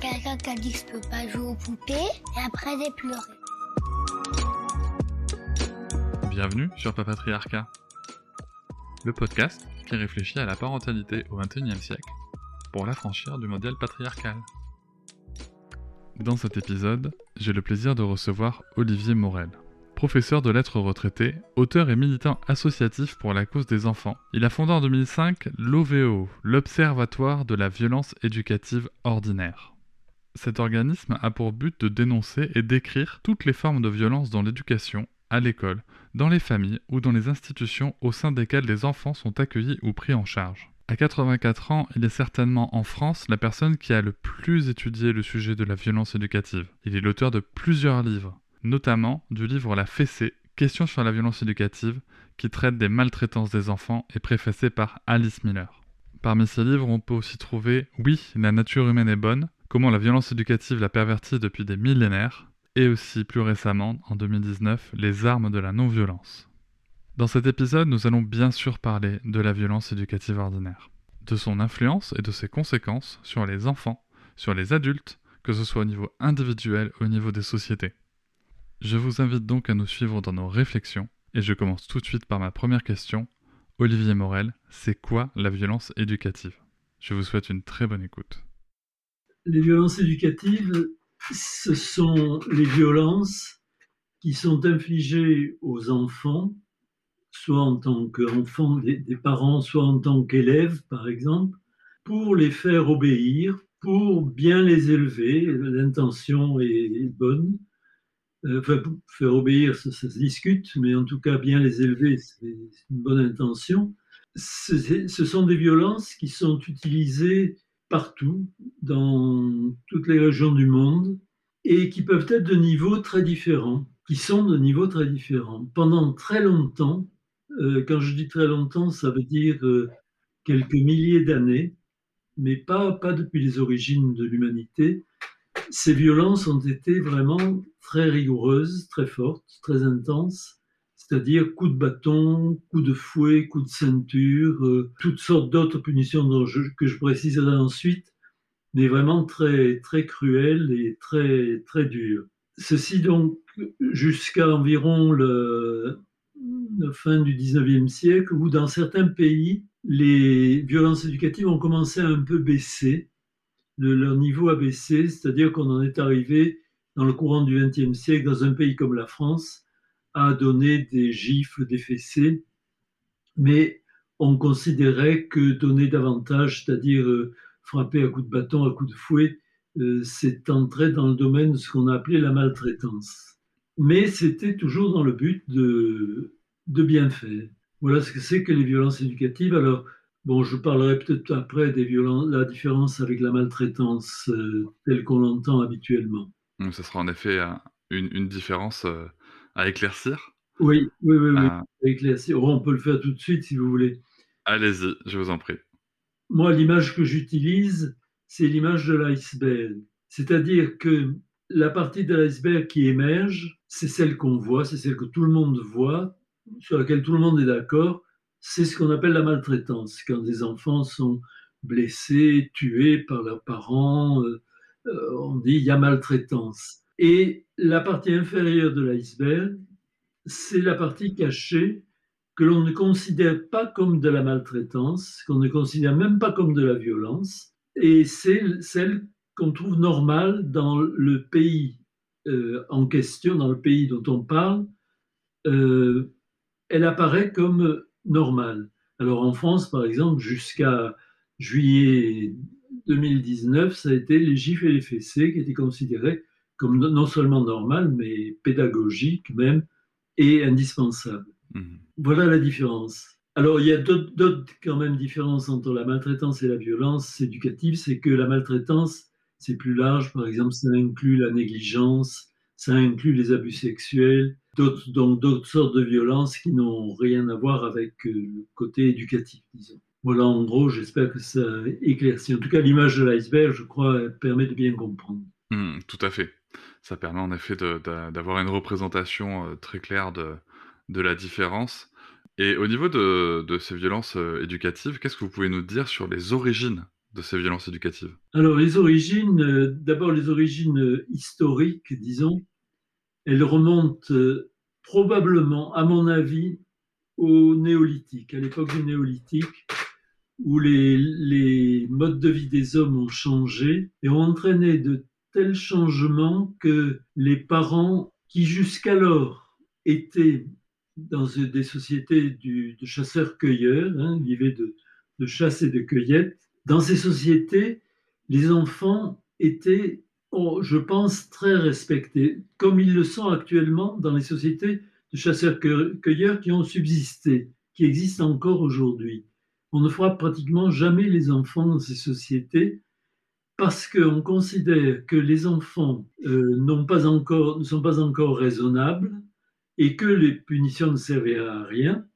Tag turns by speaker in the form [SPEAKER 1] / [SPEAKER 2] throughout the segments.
[SPEAKER 1] Quelqu'un qui a dit que je peux pas jouer aux poupées et après j'ai pleuré.
[SPEAKER 2] Bienvenue sur Papatriarcat, le podcast qui réfléchit à la parentalité au XXIe siècle pour l'affranchir du modèle patriarcal. Dans cet épisode, j'ai le plaisir de recevoir Olivier Morel. Professeur de lettres retraité, auteur et militant associatif pour la cause des enfants, il a fondé en 2005 l'OVO, l'Observatoire de la violence éducative ordinaire. Cet organisme a pour but de dénoncer et décrire toutes les formes de violence dans l'éducation, à l'école, dans les familles ou dans les institutions au sein desquelles les enfants sont accueillis ou pris en charge. À 84 ans, il est certainement en France la personne qui a le plus étudié le sujet de la violence éducative. Il est l'auteur de plusieurs livres, notamment du livre La fessée, Questions sur la violence éducative, qui traite des maltraitances des enfants et préfacé par Alice Miller. Parmi ces livres, on peut aussi trouver Oui, la nature humaine est bonne, comment la violence éducative l'a pervertie depuis des millénaires, et aussi plus récemment, en 2019, Les armes de la non-violence. Dans cet épisode, nous allons bien sûr parler de la violence éducative ordinaire, de son influence et de ses conséquences sur les enfants, sur les adultes, que ce soit au niveau individuel au niveau des sociétés. Je vous invite donc à nous suivre dans nos réflexions, et je commence tout de suite par ma première question. Olivier Morel, c'est quoi la violence éducative? Je vous souhaite une très bonne écoute.
[SPEAKER 3] Les violences éducatives, ce sont les violences qui sont infligées aux enfants, soit en tant qu'enfants des, parents, soit en tant qu'élèves, par exemple, pour les faire obéir, pour bien les élever. L'intention est bonne. Euh, enfin, faire obéir, ça, se discute, mais en tout cas, bien les élever, c'est une bonne intention. Ce sont des violences qui sont utilisées partout, dans toutes les régions du monde, et qui peuvent être de niveaux très différents, qui sont de niveaux très différents. Pendant très longtemps, euh, quand je dis très longtemps, ça veut dire euh, quelques milliers d'années, mais pas, pas depuis les origines de l'humanité, ces violences ont été vraiment très rigoureuses, très fortes, très intenses, c'est-à-dire coups de bâton, coups de fouet, coups de ceinture, euh, toutes sortes d'autres punitions que je préciserai ensuite, mais vraiment très, très cruelles et très, très dures. Ceci donc jusqu'à environ le, la fin du 19e siècle, où dans certains pays, les violences éducatives ont commencé à un peu baisser, leur niveau a baissé, c'est-à-dire qu'on en est arrivé dans le courant du XXe siècle, dans un pays comme la France, à donner des gifles, des fessées, mais on considérait que donner davantage, c'est-à-dire euh, frapper à coups de bâton, à coups de fouet, euh, c'est entrer dans le domaine de ce qu'on a appelé la maltraitance. Mais c'était toujours dans le but de, bien faire. Voilà ce que c'est que les violences éducatives. Alors, bon, je parlerai peut-être après des violences, la différence avec la maltraitance euh, telle qu'on l'entend habituellement.
[SPEAKER 2] Ce sera en effet une, différence à éclaircir
[SPEAKER 3] Oui, oui, oui, oui. À éclaircir. on peut le faire tout de suite si vous voulez.
[SPEAKER 2] Allez-y, je vous en prie.
[SPEAKER 3] Moi, l'image que j'utilise, c'est l'image de l'iceberg. C'est-à-dire que la partie de l'iceberg qui émerge, c'est celle qu'on voit, c'est celle que tout le monde voit, sur laquelle tout le monde est d'accord. C'est ce qu'on appelle la maltraitance, quand des enfants sont blessés, tués par leurs parents. Euh, euh, on dit il y a maltraitance. Et la partie inférieure de l'iceberg, c'est la partie cachée que l'on ne considère pas comme de la maltraitance, qu'on ne considère même pas comme de la violence, et c'est celle qu'on trouve normale dans le pays euh, en question, dans le pays dont on parle, euh, elle apparaît comme normale. Alors en France, par exemple, jusqu'à juillet 2019, ça a été les gifles et les fessées qui étaient considérés comme non seulement normal, mais pédagogique même, et indispensable. Mhm. Voilà la différence. Alors, il y a d'autres quand même différences entre la maltraitance et la violence éducative, c'est que la maltraitance c'est plus large. Par exemple, ça inclut la négligence, ça inclut les abus sexuels, donc d'autres sortes de violences qui n'ont rien à voir avec euh, le côté éducatif, disons. Voilà, en gros, j'espère que ça éclaircit. En tout cas, l'image de l'iceberg, je crois, permet de bien comprendre.
[SPEAKER 2] Mmh, tout à fait. Ça permet en effet d'avoir une représentation euh, très claire de, la différence. Et au niveau de, ces violences euh, éducatives, qu'est-ce que vous pouvez nous dire sur les origines de ces violences éducatives?
[SPEAKER 3] Alors, les origines, euh, d'abord les origines historiques, disons, elles remontent probablement, à mon avis, au néolithique, à l'époque du néolithique, où les, modes de vie des hommes ont changé et ont entraîné de tels changements que les parents qui jusqu'alors étaient dans des sociétés de chasseurs-cueilleurs, hein, vivaient de, de chasse et de cueillette, dans ces sociétés, les enfants étaient, oh, je pense, très respectés, comme ils le sont actuellement dans les sociétés de chasseurs-cueilleurs qui ont subsisté, qui existent encore aujourd'hui. On ne fera pratiquement jamais les enfants dans ces sociétés parce qu'on considère que les enfants euh, ne sont pas encore raisonnables et que les punitions ne servaient à rien.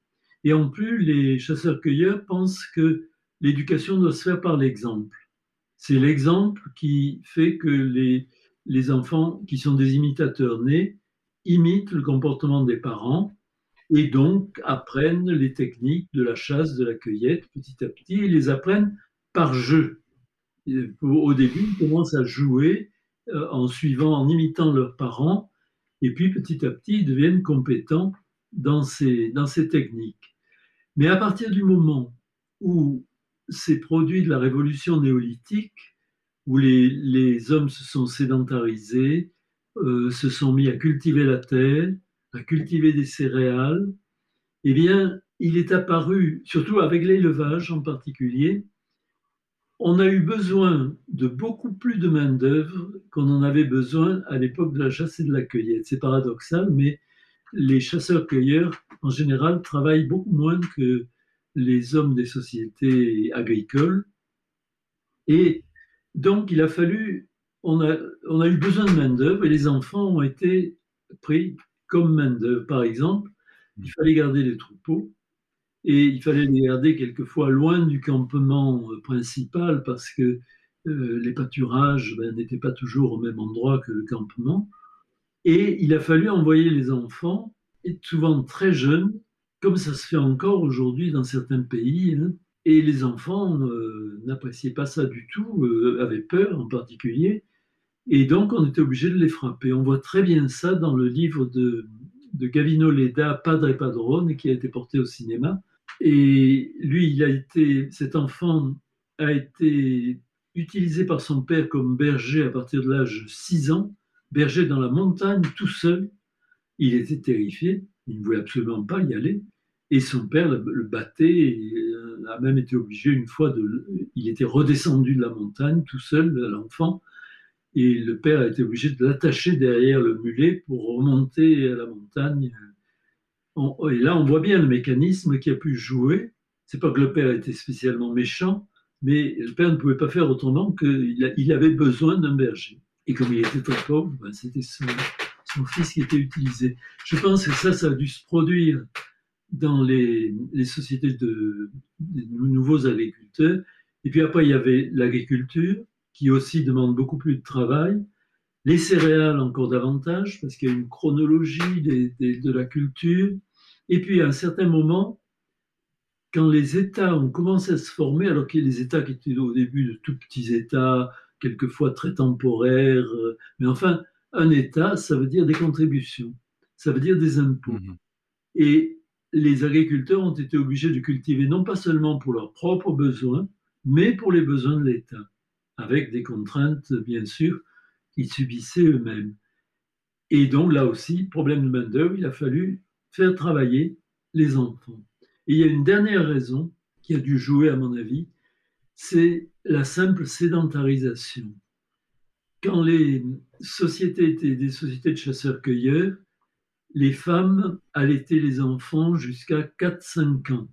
[SPEAKER 3] Et en plus, les chasseurs-cueilleurs pensent que l'éducation doit se faire par l'exemple. C'est l'exemple qui fait que les, les enfants qui sont des imitateurs nés imitent le comportement des parents et donc apprennent les techniques de la chasse, de la cueillette petit à petit, ils les apprennent par jeu. Au début, ils commencent à jouer euh, en suivant, en imitant leurs parents, et puis petit à petit, ils deviennent compétents dans ces, dans ces techniques. Mais à partir du moment où ces produits de la révolution néolithique, où les, les hommes se sont sédentarisés, euh, se sont mis à cultiver la terre, à cultiver des céréales, eh bien, il est apparu, surtout avec l'élevage en particulier, on a eu besoin de beaucoup plus de main-d'œuvre qu'on en avait besoin à l'époque de la chasse et de la cueillette. C'est paradoxal, mais les chasseurs-cueilleurs, en général, travaillent beaucoup moins que les hommes des sociétés agricoles. Et donc, il a fallu, on a, eu besoin de main-d'œuvre et les enfants ont été pris comme main-d'œuvre. Par exemple, il fallait garder les troupeaux et il fallait les garder quelquefois loin du campement euh, principal parce que euh, les pâturages ben, n'étaient pas toujours au même endroit que le campement. Et il a fallu envoyer les enfants, souvent très jeunes, comme ça se fait encore aujourd'hui dans certains pays. Hein. et les enfants euh, n'appréciaient pas ça du tout, avaient peur en particulier. Et donc, on était obligé de les frapper. On voit très bien ça dans le livre de, de Gavino Leda, Padre et Padrone, qui a été porté au cinéma. Et lui, il a été, cet enfant a été utilisé par son père comme berger à partir de l'âge de 6 ans, berger dans la montagne tout seul. Il était terrifié, il ne voulait absolument pas y aller. Et son père le, battait, et euh, a même été obligé une fois de. Il était redescendu de la montagne tout seul, l'enfant, et le père a été obligé de l'attacher derrière le mulet pour remonter à la montagne. Et là, on voit bien le mécanisme qui a pu jouer. C'est pas que le père était spécialement méchant, mais le père ne pouvait pas faire autrement qu'il il avait besoin d'un berger. Et comme il était très pauvre, ben, c'était son, fils qui était utilisé. Je pense que ça, ça a dû se produire dans les, sociétés de nouveaux agriculteurs. Et puis après, il y avait l'agriculture qui aussi demande beaucoup plus de travail. Les céréales encore davantage, parce qu'il y a une chronologie de la culture. Et puis à un certain moment, quand les États ont commencé à se former, alors qu'il y a des États qui étaient au début de tout petits États, quelquefois très temporaires, euh, mais enfin, un État, ça veut dire des contributions, ça veut dire des impôts. Mmh Et les agriculteurs ont été obligés de cultiver non pas seulement pour leurs propres besoins, mais pour les besoins de l'État avec des contraintes, bien sûr, qu'ils subissaient eux-mêmes. Et donc, là aussi, problème de main-d'œuvre, il a fallu faire travailler les enfants. Et il y a une dernière raison qui a dû jouer, à mon avis, c'est la simple sédentarisation. Quand les sociétés étaient des sociétés de chasseurs-cueilleurs, les femmes allaitaient les enfants jusqu'à 4-5 ans.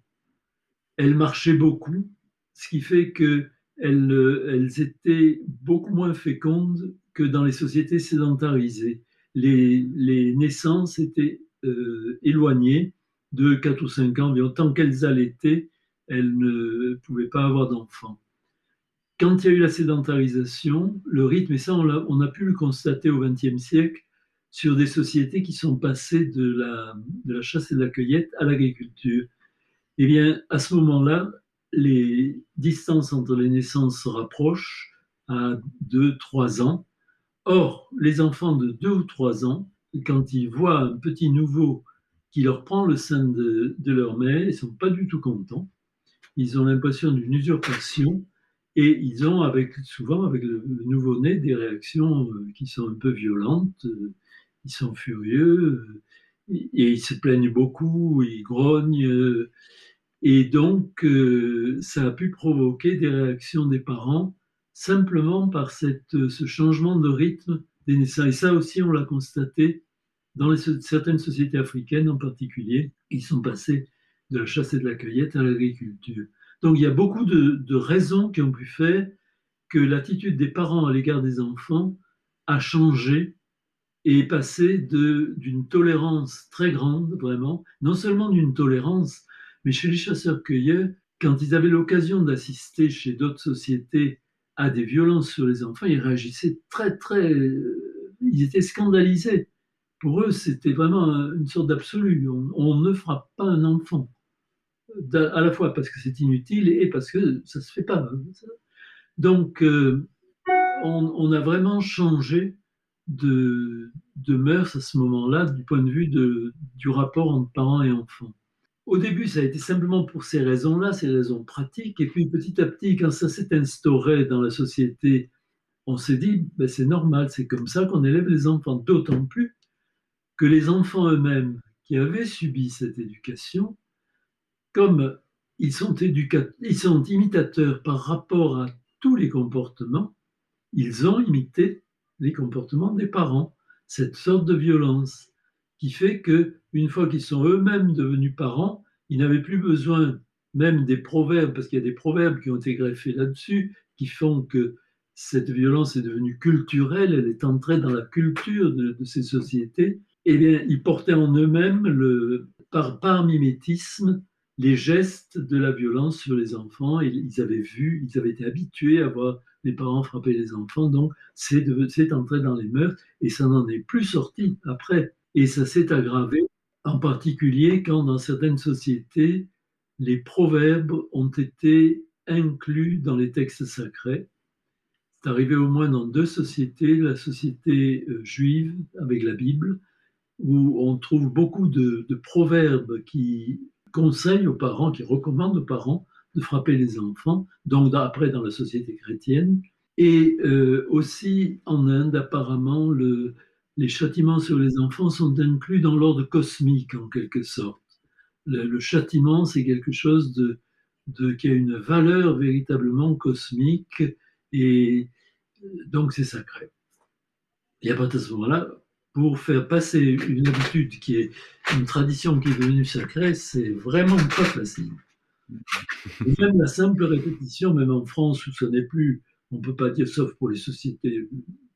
[SPEAKER 3] Elles marchaient beaucoup, ce qui fait que elles, étaient beaucoup moins fécondes que dans les sociétés sédentarisées. Les naissances étaient euh, éloignées de 4 ou 5 ans, mais tant qu'elles allaitaient, elles ne pouvaient pas avoir d'enfants. Quand il y a eu la sédentarisation, le rythme, et ça on a, pu le constater au XXe siècle, sur des sociétés qui sont passées de la, de la chasse et de la cueillette à l'agriculture. Eh bien, à ce moment-là, les distances entre les naissances se rapprochent à 2-3 ans. Or, les enfants de 2 ou 3 ans, quand ils voient un petit nouveau qui leur prend le sein de, leur mère, ils ne sont pas du tout contents. Ils ont l'impression d'une usurpation et ils ont souvent avec le, nouveau-né des réactions euh, qui sont un peu violentes. Ils sont furieux et ils se plaignent beaucoup, ils grognent. Et donc, euh, ça a pu provoquer des réactions des parents simplement par ce changement de rythme des naissances. Et ça aussi, on l'a constaté dans certaines sociétés africaines en particulier, ils sont passés de la chasse et de la cueillette à l'agriculture. Donc, il y a beaucoup de, de, raisons qui ont pu faire que l'attitude des parents à l'égard des enfants a changé et est passée d'une tolérance très grande, vraiment, non seulement d'une tolérance, mais chez les chasseurs-cueilleurs, quand ils avaient l'occasion d'assister chez d'autres sociétés à des violences sur les enfants, ils réagissaient très, très. Ils étaient scandalisés. Pour eux, c'était vraiment une sorte d'absolu. On, ne frappe pas un enfant. À la fois parce que c'est inutile et parce que ça ne se fait pas. Donc, euh, on, a vraiment changé de, de mœurs à ce moment-là du point de vue du rapport entre parents et enfants. Au début, ça a été simplement pour ces raisons-là, ces raisons pratiques. Et puis petit à petit, quand ça s'est instauré dans la société, on s'est dit, ben, c'est normal, c'est comme ça qu'on élève les enfants. D'autant plus que les enfants eux-mêmes qui avaient subi cette éducation, comme ils sont, ils sont imitateurs par rapport à tous les comportements, ils ont imité les comportements des parents, cette sorte de violence qui fait que une fois qu'ils sont eux-mêmes devenus parents, ils n'avaient plus besoin même des proverbes, parce qu'il y a des proverbes qui ont été greffés là-dessus, qui font que cette violence est devenue culturelle, elle est entrée dans la culture de, de ces sociétés. Eh bien, ils portaient en eux-mêmes, le, par, par mimétisme, les gestes de la violence sur les enfants. Ils avaient vu, ils avaient été habitués à voir les parents frapper les enfants. Donc, c'est entré dans les mœurs et ça n'en est plus sorti après. Et ça s'est aggravé, en particulier quand dans certaines sociétés, les proverbes ont été inclus dans les textes sacrés. C'est arrivé au moins dans deux sociétés, la société euh, juive avec la Bible, où on trouve beaucoup de, proverbes qui conseillent aux parents, qui recommandent aux parents de frapper les enfants, donc après dans la société chrétienne. Et euh, aussi en Inde, apparemment, le, les châtiments sur les enfants sont inclus dans l'ordre cosmique en quelque sorte. Le, châtiment, c'est quelque chose qui a une valeur véritablement cosmique et donc c'est sacré. Et à partir de ce moment-là, pour faire passer une habitude qui est une tradition qui est devenue sacrée, c'est vraiment pas facile. Et même la simple répétition, même en France où ce n'est plus, on ne peut pas dire, sauf pour les sociétés,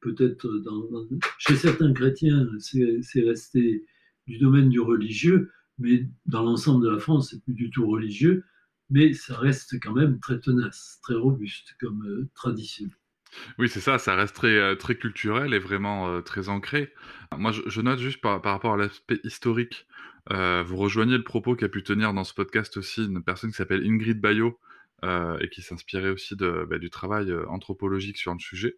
[SPEAKER 3] peut-être chez certains chrétiens, c'est resté du domaine du religieux, mais dans l'ensemble de la France, c'est plus du tout religieux, mais ça reste quand même très tenace, très robuste comme euh, tradition.
[SPEAKER 2] Oui, c'est ça, ça reste très, euh, très culturel et vraiment euh, très ancré. Moi, je, note juste par, par rapport à l'aspect historique euh, vous rejoignez le propos qu'a pu tenir dans ce podcast aussi une personne qui s'appelle Ingrid Bayo euh, et qui s'inspirait aussi de, bah, du travail anthropologique sur le sujet.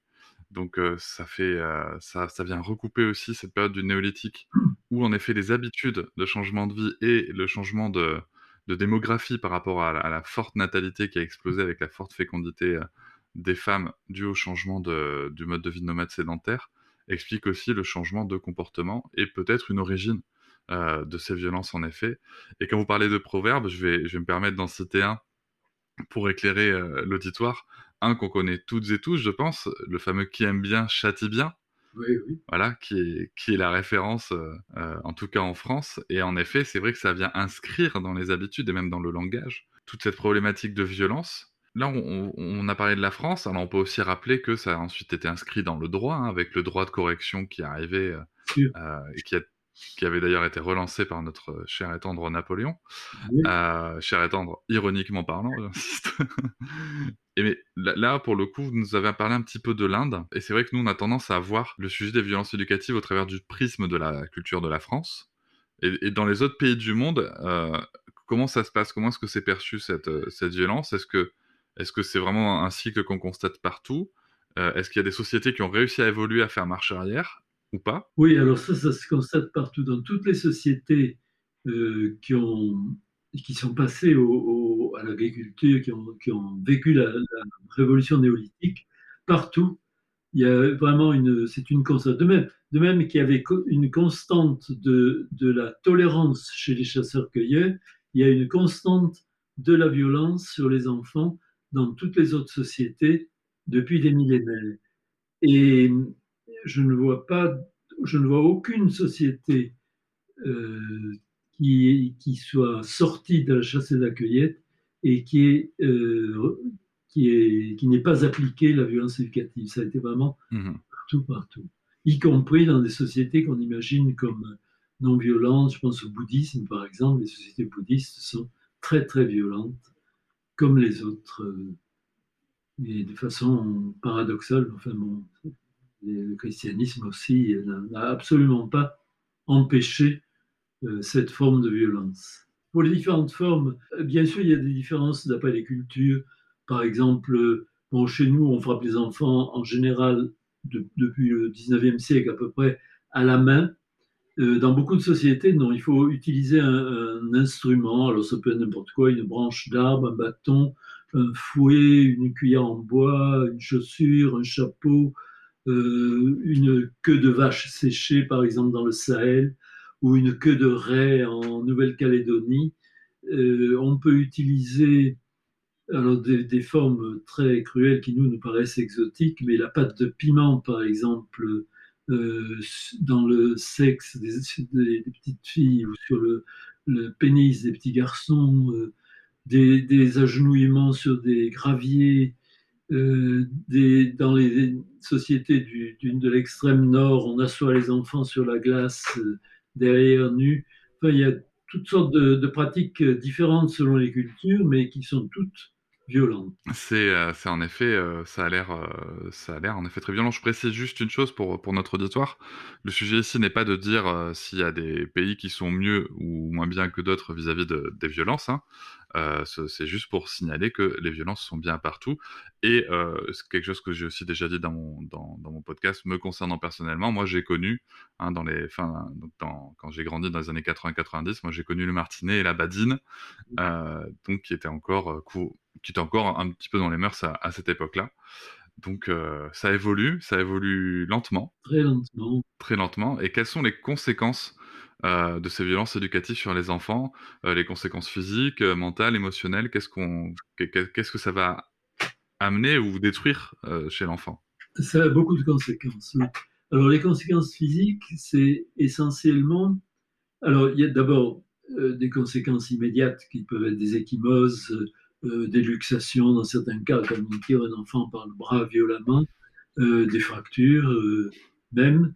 [SPEAKER 2] Donc ça fait, ça, ça vient recouper aussi cette période du néolithique où en effet les habitudes de changement de vie et le changement de, de démographie par rapport à la, forte natalité qui a explosé avec la forte fécondité des femmes due au changement de, du mode de vie de nomade sédentaire explique aussi le changement de comportement et peut-être une origine euh, de ces violences en effet. Et quand vous parlez de proverbes, je vais, je vais me permettre d'en citer un pour éclairer euh, l'auditoire. Un qu'on connaît toutes et tous, je pense, le fameux qui aime bien châtie bien.
[SPEAKER 3] Oui, oui.
[SPEAKER 2] Voilà, qui est, qui est la référence, euh, euh, en tout cas en France. Et en effet, c'est vrai que ça vient inscrire dans les habitudes et même dans le langage toute cette problématique de violence. Là, on, a parlé de la France. Alors, on peut aussi rappeler que ça a ensuite été inscrit dans le droit, hein, avec le droit de correction qui est arrivé euh, et qui, a, qui avait d'ailleurs été relancé par notre cher et tendre Napoléon. cher et tendre, ironiquement parlant, j'insiste. et mais là, pour le coup, vous nous avez parlé un petit peu de l'Inde. Et c'est vrai que nous, on a tendance à voir le sujet des violences éducatives au travers du prisme de la culture de la France. Et, dans les autres pays du monde, euh, comment ça se passe? Comment est-ce que c'est perçu cette, euh, cette violence? Est-ce que est-ce que c'est vraiment un cycle qu'on constate partout? Euh, Est-ce qu'il y a des sociétés qui ont réussi à évoluer, à faire marche arrière ou pas?
[SPEAKER 3] Oui, alors ça, ça se constate partout. Dans toutes les sociétés qui, ont, qui sont passées à l'agriculture, qui ont, qui ont, vécu la, révolution néolithique, partout, il y a vraiment une, c'est une constante. De même, de même qu'il y avait une constante de, de la tolérance chez les chasseurs-cueilleurs, il y a une constante de la violence sur les enfants dans toutes les autres sociétés depuis des millénaires. Et je ne vois pas, je ne vois aucune société euh, qui, qui, soit sortie de la chasse et de la cueillette et qui est, euh, qui est, qui n'est pas appliqué la violence éducative. Ça a été vraiment mmh partout, partout y compris dans des sociétés qu'on imagine comme non violentes. Je pense au bouddhisme, par exemple. Les sociétés bouddhistes sont très, très violentes, comme les autres, euh, et de façon paradoxale. Enfin, le christianisme aussi n'a absolument pas empêché euh, cette forme de violence. Pour les différentes formes, euh, bien sûr, il y a des différences d'après les cultures. Par exemple, chez nous, on frappe les enfants en général depuis le 19e siècle à peu près à la main. Euh, dans beaucoup de sociétés, non, il faut utiliser un, instrument. Alors, ça peut être n'importe quoi, une branche d'arbre, un bâton, un fouet, une cuillère en bois, une chaussure, un chapeau, euh, une queue de vache séchée, par exemple, dans le Sahel, ou une queue de raie en Nouvelle-Calédonie. Euh, on peut utiliser alors des, formes très cruelles qui nous nous paraissent exotiques, mais la pâte de piment, par exemple, euh, dans le sexe des, petites filles ou sur le, pénis des petits garçons, euh, des, agenouillements sur des graviers, euh, dans les sociétés du, de l'extrême nord, on assoit les enfants sur la glace derrière nus. Enfin, il y a toutes sortes de, pratiques différentes selon les cultures, mais qui sont toutes violentes.
[SPEAKER 2] C'est, euh, c'est en effet, euh, ça a l'air, euh, ça a l'air en effet très violent. Je précise juste une chose pour pour notre auditoire. Le sujet ici n'est pas de dire s'il y a des pays qui sont mieux ou moins bien que d'autres vis-à-vis de, des violences. Hein. Euh, c'est juste pour signaler que les violences sont bien partout. Et euh, c'est quelque chose que j'ai aussi déjà dit dans mon, dans, dans, mon podcast, me concernant personnellement. Moi, j'ai connu, hein, dans les, fin, dans, quand j'ai grandi dans les années 80-90, moi, j'ai connu le martinet et la badine, euh, donc qui était encore, qui était encore un petit peu dans les mœurs à, à cette époque-là. Donc euh, ça évolue, ça évolue lentement.
[SPEAKER 3] Très lentement.
[SPEAKER 2] Très lentement. Et quelles sont les conséquences euh, de ces violences éducatives sur les enfants, euh, les conséquences physiques, euh, mentales, émotionnelles, qu'est-ce qu'on, qu'est-ce que ça va amener ou détruire chez l'enfant?
[SPEAKER 3] Ça a beaucoup de conséquences. Alors les conséquences physiques, c'est essentiellement, alors il y a d'abord des conséquences immédiates qui peuvent être des échymoses, des luxations dans certains cas, comme on tire un enfant par le bras violemment, des fractures même.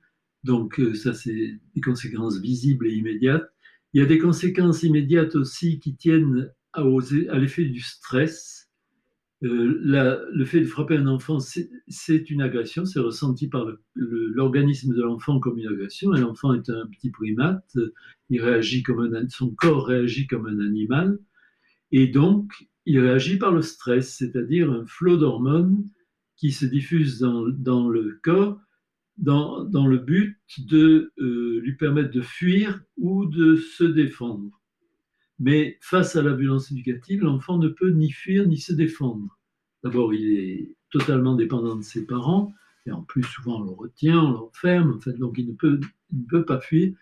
[SPEAKER 3] Donc euh, ça, c'est des conséquences visibles et immédiates. Il y a des conséquences immédiates aussi qui tiennent à, l'effet du stress. Euh, le fait de frapper un enfant, c'est une agression, c'est ressenti par l'organisme de l'enfant comme une agression. Un enfant est un petit primate, il réagit comme son corps réagit comme un animal, et donc il réagit par le stress, c'est-à-dire un flot d'hormones qui se diffuse dans le corps dans, le but de euh, lui permettre de fuir ou de se défendre. Mais face à la violence éducative, l'enfant ne peut ni fuir ni se défendre. D'abord, il est totalement dépendant de ses parents, et en plus, souvent, on le retient, on l'enferme, en fait, donc il ne peut pas fuir.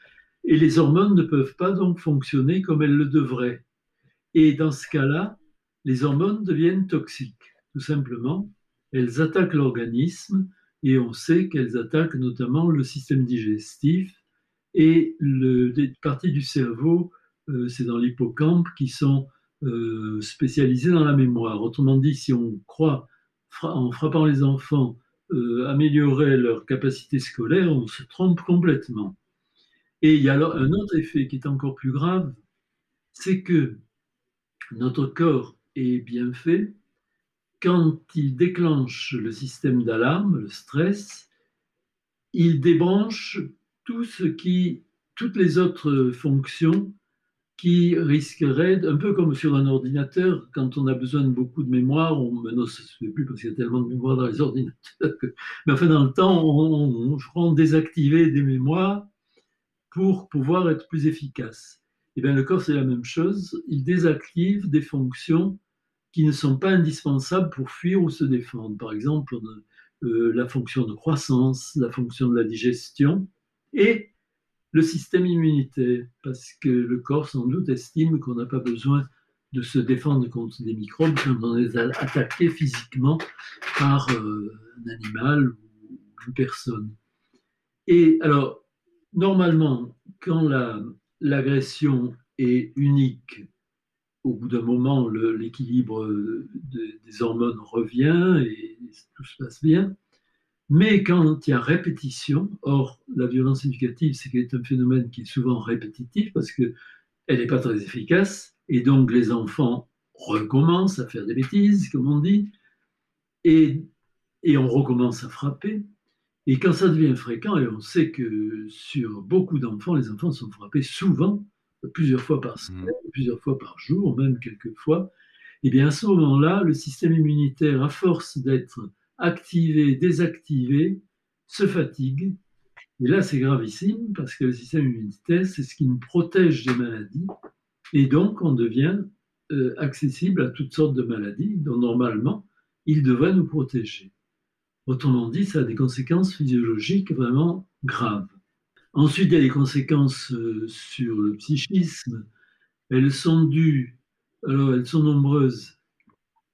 [SPEAKER 3] Et les hormones ne peuvent pas donc fonctionner comme elles le devraient. Et dans ce cas-là, les hormones deviennent toxiques, tout simplement. Elles attaquent l'organisme, et on sait qu'elles attaquent notamment le système digestif et le, des parties du cerveau, euh, c'est dans l'hippocampe, qui sont euh, spécialisés dans la mémoire. Autrement dit, si on croit, en frappant les enfants, euh, améliorer leur capacité scolaire, on se trompe complètement. Et il y a alors un autre effet qui est encore plus grave, c'est que notre corps est bien fait quand il déclenche le système d'alarme, le stress, il débranche toutes les autres fonctions qui risqueraient, un peu comme sur un ordinateur, quand on a besoin de beaucoup de mémoire, on, ça se fait plus parce qu'il y a tellement de mémoire dans les ordinateurs, mais enfin dans le temps, on, on, désactiver des mémoires pour pouvoir être plus efficace. Et eh bien le corps c'est la même chose, il désactive des fonctions qui ne sont pas indispensables pour fuir ou se défendre. Par exemple, euh, la fonction de croissance, la fonction de la digestion et le système immunitaire, parce que le corps sans doute estime qu'on n'a pas besoin de se défendre contre des microbes quand on est attaqué physiquement par euh, un animal ou une personne. Et alors, normalement, quand l'agression est unique au bout d'un moment, l'équilibre des hormones revient et tout se passe bien. Mais quand il y a répétition, or la violence éducative, c'est un phénomène qui est souvent répétitif parce qu'elle n'est pas très efficace, et donc les enfants recommencent à faire des bêtises, comme on dit, et, et on recommence à frapper. Et quand ça devient fréquent, et on sait que sur beaucoup d'enfants, les enfants sont frappés souvent, plusieurs fois par semaine, mmh. plusieurs fois par jour, même quelques fois, et eh bien à ce moment-là, le système immunitaire, à force d'être activé, désactivé, se fatigue. Et là, c'est gravissime parce que le système immunitaire, c'est ce qui nous protège des maladies. Et donc, on devient euh, accessible à toutes sortes de maladies dont normalement, il devrait nous protéger. Autrement dit, ça a des conséquences physiologiques vraiment graves. Ensuite, il y a des conséquences euh, sur le psychisme. Elles sont dues, alors elles sont nombreuses.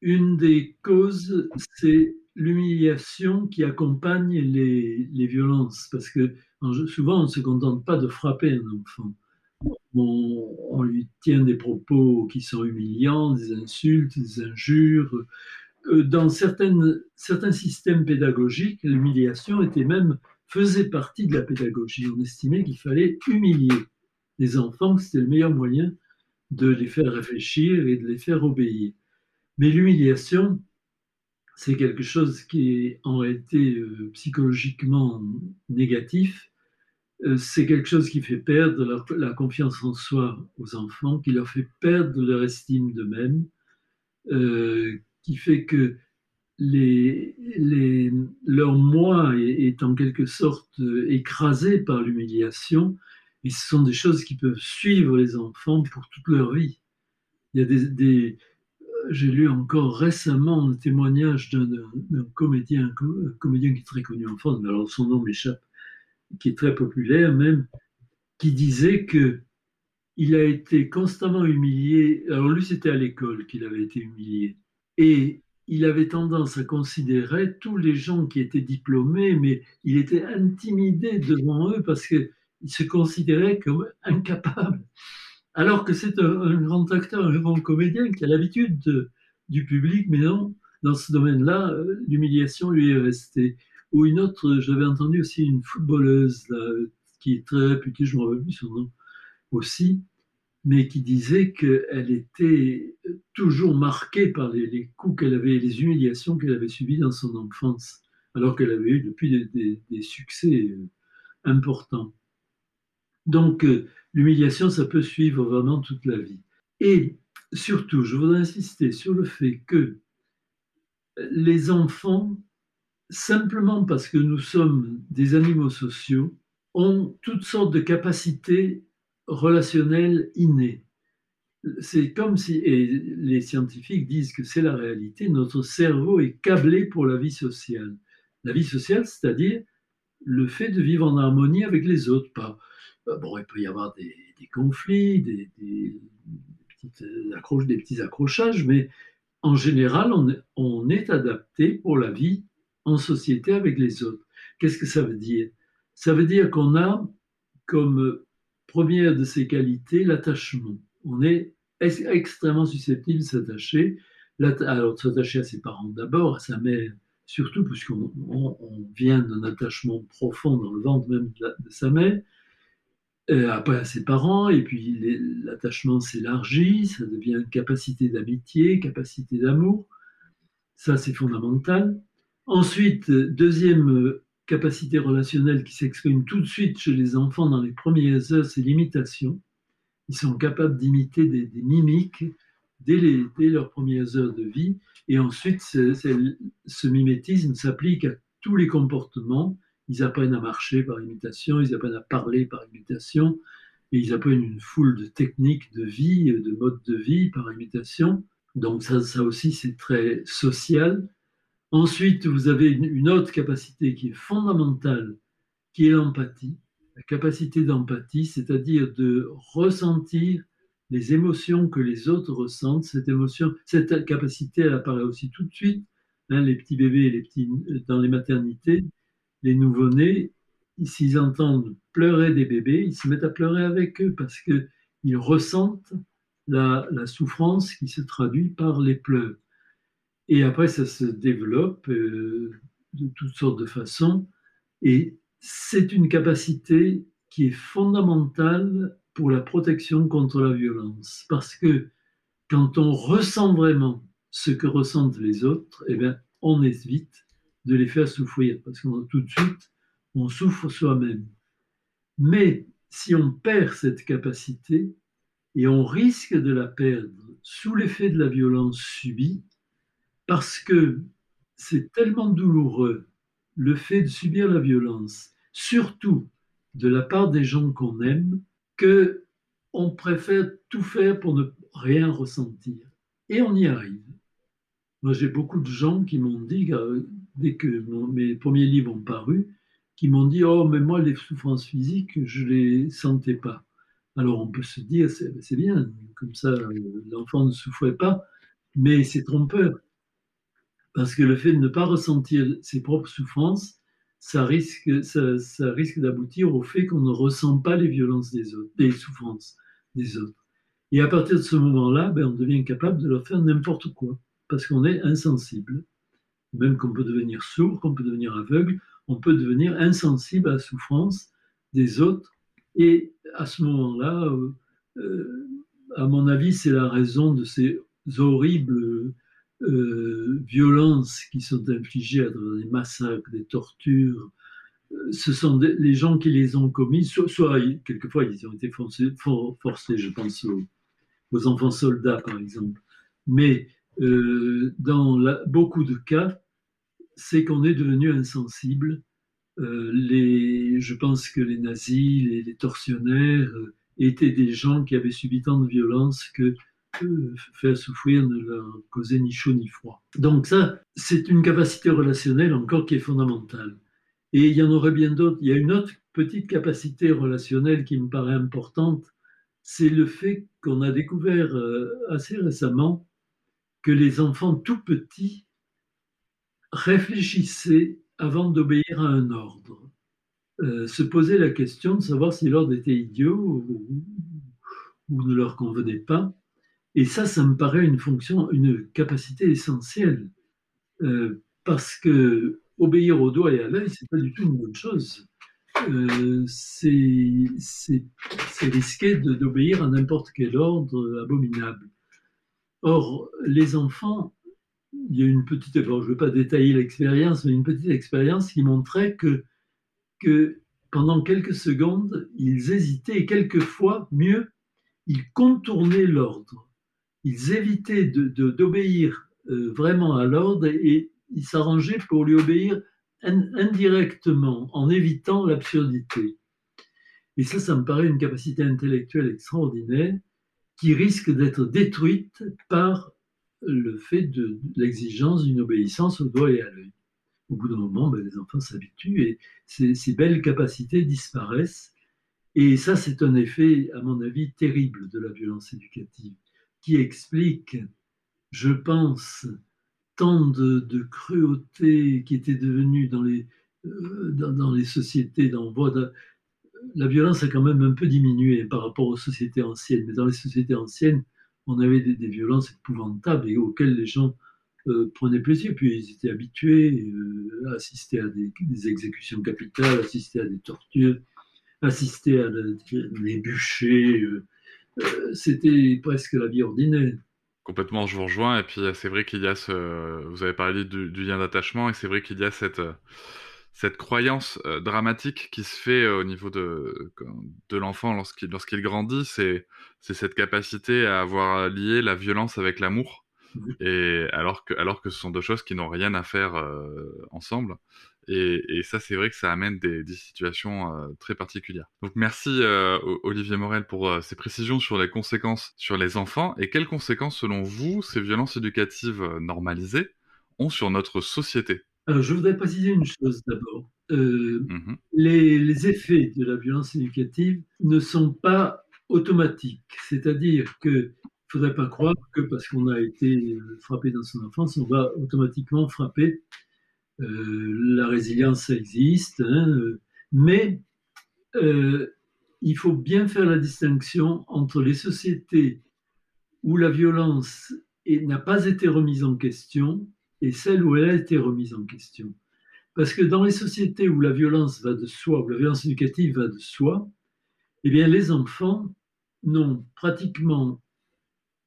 [SPEAKER 3] Une des causes, c'est l'humiliation qui accompagne les, violences, parce que souvent on ne se contente pas de frapper un enfant. On, lui tient des propos qui sont humiliants, des insultes, des injures. Euh, dans certains systèmes pédagogiques, l'humiliation était même faisait partie de la pédagogie. On estimait qu'il fallait humilier les enfants, c'était le meilleur moyen de les faire réfléchir et de les faire obéir. Mais l'humiliation, c'est quelque chose qui est en euh, psychologiquement négatif. Euh, c'est quelque chose qui fait perdre la, confiance en soi aux enfants, qui leur fait perdre leur estime d'eux-mêmes, euh, qui fait que leur moi est, en quelque sorte écrasé par l'humiliation, et ce sont des choses qui peuvent suivre les enfants pour toute leur vie. Il y a des, j'ai lu encore récemment un témoignage d'un comédien, comédien qui est très connu en France, mais alors son nom m'échappe, qui est très populaire même, qui disait que il a été constamment humilié. Alors lui, c'était à l'école qu'il avait été humilié. Et il avait tendance à considérer tous les gens qui étaient diplômés, mais il était intimidé devant eux parce qu'il se considérait comme incapable. Alors que c'est un, grand acteur, un grand comédien qui a l'habitude du public, mais non, dans ce domaine-là, l'humiliation lui est restée. Ou une autre, j'avais entendu aussi une footballeuse qui est très réputée, je ne me rappelle plus son nom aussi, mais qui disait qu'elle était toujours marquée par les, coups qu'elle avait, les humiliations qu'elle avait subies dans son enfance, alors qu'elle avait eu depuis des, succès euh, importants. Donc, euh, l'humiliation, ça peut suivre vraiment toute la vie. Et surtout, je voudrais insister sur le fait que les enfants, simplement parce que nous sommes des animaux sociaux, ont toutes sortes de capacités relationnel inné. C'est comme si, et les scientifiques disent que c'est la réalité, notre cerveau est câblé pour la vie sociale. La vie sociale, c'est-à-dire le fait de vivre en harmonie avec les autres. Pas, euh, bon, il peut y avoir des, conflits, des, petites accroches, des petits accrochages, mais en général, on, on est adapté pour la vie en société avec les autres. Qu'est-ce que ça veut dire? Ça veut dire qu'on a comme première de ces qualités, l'attachement. On est extrêmement susceptible de s'attacher. Alors, de s'attacher à ses parents d'abord, à sa mère surtout, puisqu'on vient d'un attachement profond dans le ventre même de, sa mère, euh, après à ses parents, et puis l'attachement s'élargit, ça devient capacité d'amitié, capacité d'amour. Ça, c'est fondamental. Ensuite, deuxième capacité relationnelle qui s'exprime tout de suite chez les enfants dans les premières heures, c'est l'imitation. Ils sont capables d'imiter des, mimiques dès, dès, leurs premières heures de vie. Et ensuite, ce mimétisme s'applique à tous les comportements. Ils apprennent à marcher par imitation, ils apprennent à parler par imitation, et ils apprennent une foule de techniques de vie, de modes de vie par imitation. Donc ça, ça aussi, c'est très social. Ensuite, vous avez une autre capacité qui est fondamentale, qui est l'empathie. La capacité d'empathie, c'est-à-dire de ressentir les émotions que les autres ressentent. Cette capacité, apparaît aussi tout de suite. Hein, les petits bébés, les petits, dans les maternités, les nouveau-nés, s'ils entendent pleurer des bébés, ils se mettent à pleurer avec eux parce qu'ils ressentent la souffrance qui se traduit par les pleurs. Et après, ça se développe euh, de toutes sortes de façons. Et c'est une capacité qui est fondamentale pour la protection contre la violence. Parce que quand on ressent vraiment ce que ressentent les autres, eh bien, on évite de les faire souffrir. Parce que tout de suite, on souffre soi-même. Mais si on perd cette capacité, et on risque de la perdre sous l'effet de la violence subie, parce que c'est tellement douloureux le fait de subir la violence, surtout de la part des gens qu'on aime, que on préfère tout faire pour ne rien ressentir. Et on y arrive. Moi, j'ai beaucoup de gens qui m'ont dit, euh, dès que mes premiers livres ont paru, qui m'ont dit Oh, mais moi, les souffrances physiques, je ne les sentais pas. Alors, on peut se dire C'est bien, comme ça, l'enfant ne souffrait pas, mais c'est trompeur. Parce que le fait de ne pas ressentir ses propres souffrances, ça risque, ça, risque d'aboutir au fait qu'on ne ressent pas les violences des autres, les souffrances des autres. Et à partir de ce moment-là, ben, on devient capable de leur faire n'importe quoi, parce qu'on est insensible. Même qu'on peut devenir sourd, qu'on peut devenir aveugle, on peut devenir insensible à la souffrance des autres. Et à ce moment-là, euh, euh, à mon avis, c'est la raison de ces horribles euh, violences qui sont infligées à travers des massacres, des tortures, euh, ce sont les gens qui les ont commis, soit, quelquefois ils ont été forcés, je pense aux, enfants soldats par exemple, mais euh, dans beaucoup de cas, c'est qu'on est devenu insensible. je pense que les nazis, les, les tortionnaires étaient des gens qui avaient subi tant de violences que faire souffrir ne leur causait ni chaud ni froid. Donc ça, c'est une capacité relationnelle encore qui est fondamentale. Et il y en aurait bien d'autres. Il y a une autre petite capacité relationnelle qui me paraît importante, c'est le fait qu'on a découvert euh, assez récemment que les enfants tout petits réfléchissaient avant d'obéir à un ordre. Euh, se posaient la question de savoir si l'ordre était idiot ou, ou ne leur convenait pas. Et ça, ça me paraît une fonction, une capacité essentielle, euh, parce que obéir au doigt et à l'œil, c'est pas du tout une bonne chose. Euh, c'est risquer d'obéir à n'importe quel ordre abominable. Or, les enfants, il y a une petite, je ne vais pas détailler l'expérience, mais une petite expérience qui montrait que, que pendant quelques secondes, ils hésitaient et quelquefois, mieux, ils contournaient l'ordre ils évitaient d'obéir euh, vraiment à l'ordre et, ils s'arrangeaient pour lui obéir indirectement, en évitant l'absurdité. Et ça, ça me paraît une capacité intellectuelle extraordinaire qui risque d'être détruite par le fait de, l'exigence d'une obéissance au doigt et à l'œil. Au bout d'un moment, ben, les enfants s'habituent et ces, ces, belles capacités disparaissent. Et ça, c'est un effet, à mon avis, terrible de la violence éducative qui explique, je pense, tant de, cruauté qui était devenue dans les, euh, dans, les sociétés d'envoi. La violence a quand même un peu diminué par rapport aux sociétés anciennes, mais dans les sociétés anciennes, on avait des, violences épouvantables et auxquelles les gens euh, prenaient plaisir. Puis ils étaient habitués à assister à des, exécutions capitales, assister à des tortures, assister à des, bûchers. C'était presque la vie ordinaire.
[SPEAKER 2] Complètement, je vous rejoins. Et puis, c'est vrai qu'il y a ce. Vous avez parlé du, lien d'attachement, et c'est vrai qu'il y a cette, cette croyance dramatique qui se fait au niveau de, de l'enfant lorsqu'il lorsqu'il grandit. C'est cette capacité à avoir lié la violence avec l'amour. Mmh et alors que, alors que ce sont deux choses qui n'ont rien à faire ensemble. Et, ça, c'est vrai que ça amène des, situations euh, très particulières. Donc merci euh, Olivier Morel pour euh, ces précisions sur les conséquences sur les enfants. Et quelles conséquences, selon vous, ces violences éducatives normalisées ont sur notre société?
[SPEAKER 3] Alors, je voudrais préciser une chose d'abord. Mmh les, les, effets de la violence éducative ne sont pas automatiques. C'est-à-dire que ne faudrait pas croire que parce qu'on a été frappé dans son enfance, on va automatiquement frapper euh, la résilience existe, hein, euh, mais euh, il faut bien faire la distinction entre les sociétés où la violence n'a pas été remise en question et celles où elle a été remise en question. Parce que dans les sociétés où la violence va de soi, où la violence éducative va de soi, eh bien les enfants n'ont pratiquement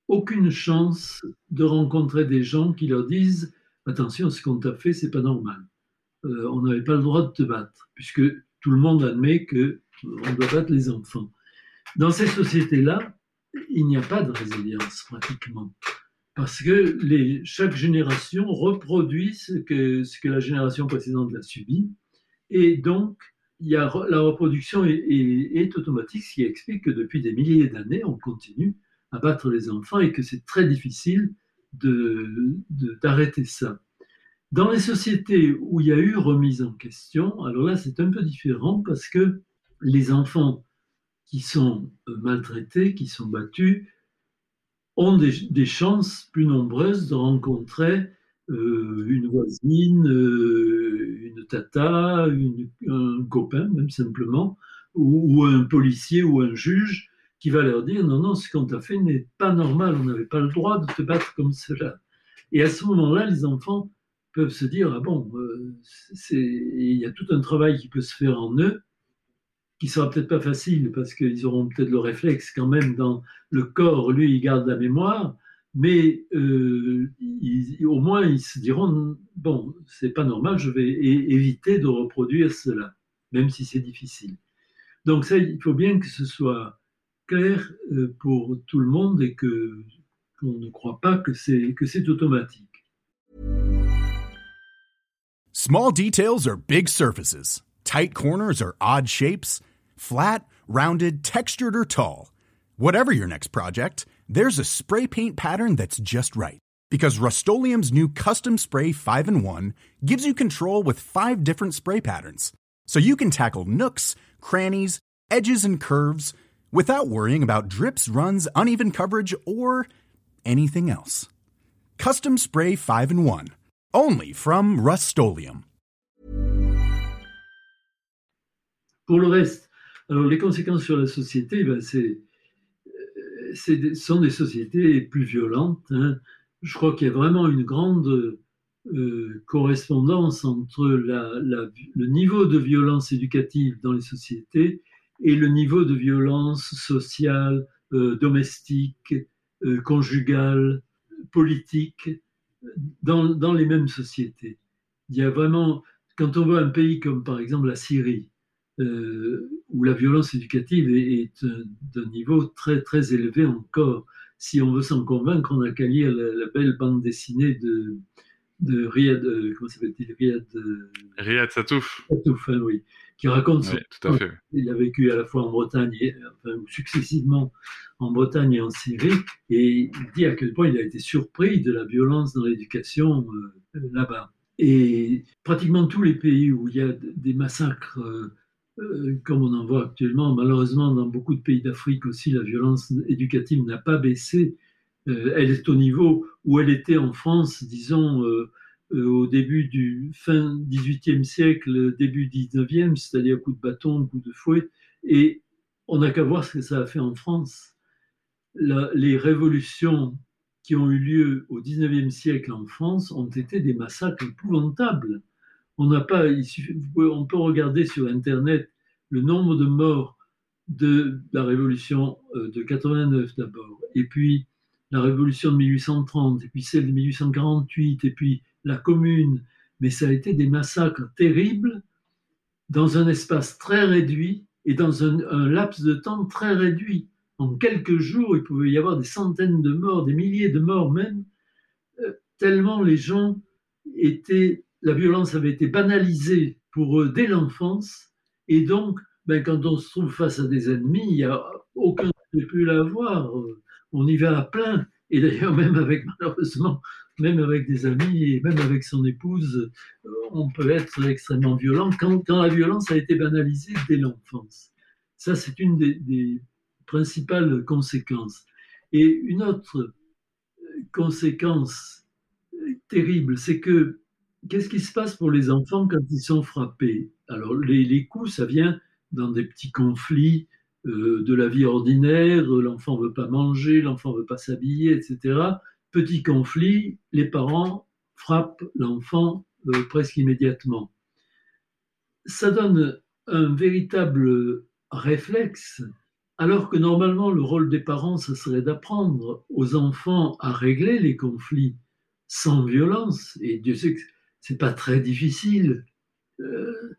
[SPEAKER 3] aucune chance de rencontrer des gens qui leur disent attention, ce qu'on t'a fait, c'est pas normal. Euh, on n'avait pas le droit de te battre, puisque tout le monde admet que euh, doit battre les enfants. Dans ces sociétés-là, il n'y a pas de résilience pratiquement, parce que chaque génération reproduit ce que, la génération précédente a subi, et donc la reproduction est, est, automatique, ce qui explique que depuis des milliers d'années, on continue à battre les enfants et que c'est très difficile d'arrêter de, ça. Dans les sociétés où il y a eu remise en question, alors là c'est un peu différent parce que les enfants qui sont euh, maltraités, qui sont battus, ont des, chances plus nombreuses de rencontrer euh, une voisine, euh, une tata, un copain même simplement, ou, un policier ou un juge qui va leur dire non, non, ce qu'on t'a fait n'est pas normal, on n'avait pas le droit de te battre comme cela. Et à ce moment-là, les enfants peuvent se dire ah bon, euh, il y a tout un travail qui peut se faire en eux, qui sera peut-être pas facile parce qu'ils auront peut-être le réflexe quand même dans le corps, lui, il garde la mémoire, mais euh, au moins ils se diront bon, c'est pas normal, je vais éviter de reproduire cela, même si c'est difficile. Donc ça, il faut bien que ce soit clair euh, pour tout le monde et que qu'on ne croit pas que c'est que c'est automatique.
[SPEAKER 4] Small details are big surfaces. Tight corners are odd shapes. Flat, rounded, textured or tall. Whatever your next project, there's a spray paint pattern that's just right. Because Rust-Oleum's new Custom Spray 5 in 1 gives you control with 5 different spray patterns. So you can tackle nooks, crannies, edges and curves without worrying about drips, runs, uneven coverage, or anything else. Custom Spray 5 and 1. Only from Rust-Oleum.
[SPEAKER 3] Pour le reste, alors les conséquences sur la société, ben c'est, c'est, sont des sociétés plus violentes. Hein. Je crois qu'il y a vraiment une grande euh, correspondance entre le niveau de violence éducative dans les sociétés et le niveau de violence sociale, euh, domestique, euh, conjugale, politique dans, dans, les mêmes sociétés. Il y a vraiment, quand on voit un pays comme par exemple la Syrie, euh, où la violence éducative est, est d'un niveau très très élevé encore, si on veut s'en convaincre, on n'a qu'à lire la, belle bande dessinée de, de Riyad, comment s'appelle-t-il Riyad,
[SPEAKER 2] Riyad Satouf.
[SPEAKER 3] Satouf, hein, oui qui raconte oui, Il a vécu à la fois en Bretagne, et, enfin, successivement en Bretagne et en Syrie, et il dit à quel point il a été surpris de la violence dans l'éducation euh, là-bas. Et pratiquement tous les pays où il y a des massacres, euh, euh, comme on en voit actuellement, malheureusement dans beaucoup de pays d'Afrique aussi, la violence éducative n'a pas baissé. elle est au niveau où elle était en France, disons, au début du fin 18e siècle, début 19e, c'est-à-dire coup de bâton, coup de fouet, et on n'a qu'à voir ce que ça a fait en France. les révolutions qui ont eu lieu au XIXe siècle en France ont été des massacres épouvantables. On n'a pas, on peut regarder sur Internet le nombre de morts de la révolution euh, de 89 d'abord, et puis la révolution de 1830, et puis celle de 1848, et puis la commune. Mais ça a été des massacres terribles dans un espace très réduit et dans un, laps de temps très réduit. En quelques jours, il pouvait y avoir des centaines de morts, des milliers de morts même, euh, tellement les gens étaient, la violence avait été banalisée pour eux dès l'enfance, et donc, ben, quand on se trouve face à des ennemis, il n'y a aucun scrupule à avoir. On y va à plein. Et d'ailleurs, même avec, malheureusement, même avec des amis et même avec son épouse, euh, on peut être extrêmement violent quand, la violence a été banalisée dès l'enfance. Ça, c'est une des, principales conséquences. Et une autre euh, conséquence euh, terrible, c'est que qu'est-ce qui se passe pour les enfants quand ils sont frappés? Alors, les, coups, ça vient dans des petits conflits de la vie ordinaire, l'enfant veut pas manger, l'enfant veut pas s'habiller, etc. Petit conflit, les parents frappent l'enfant euh, presque immédiatement. Ça donne un véritable réflexe, alors que normalement le rôle des parents, ce serait d'apprendre aux enfants à régler les conflits sans violence. Et Dieu sait que c'est pas très difficile. Euh,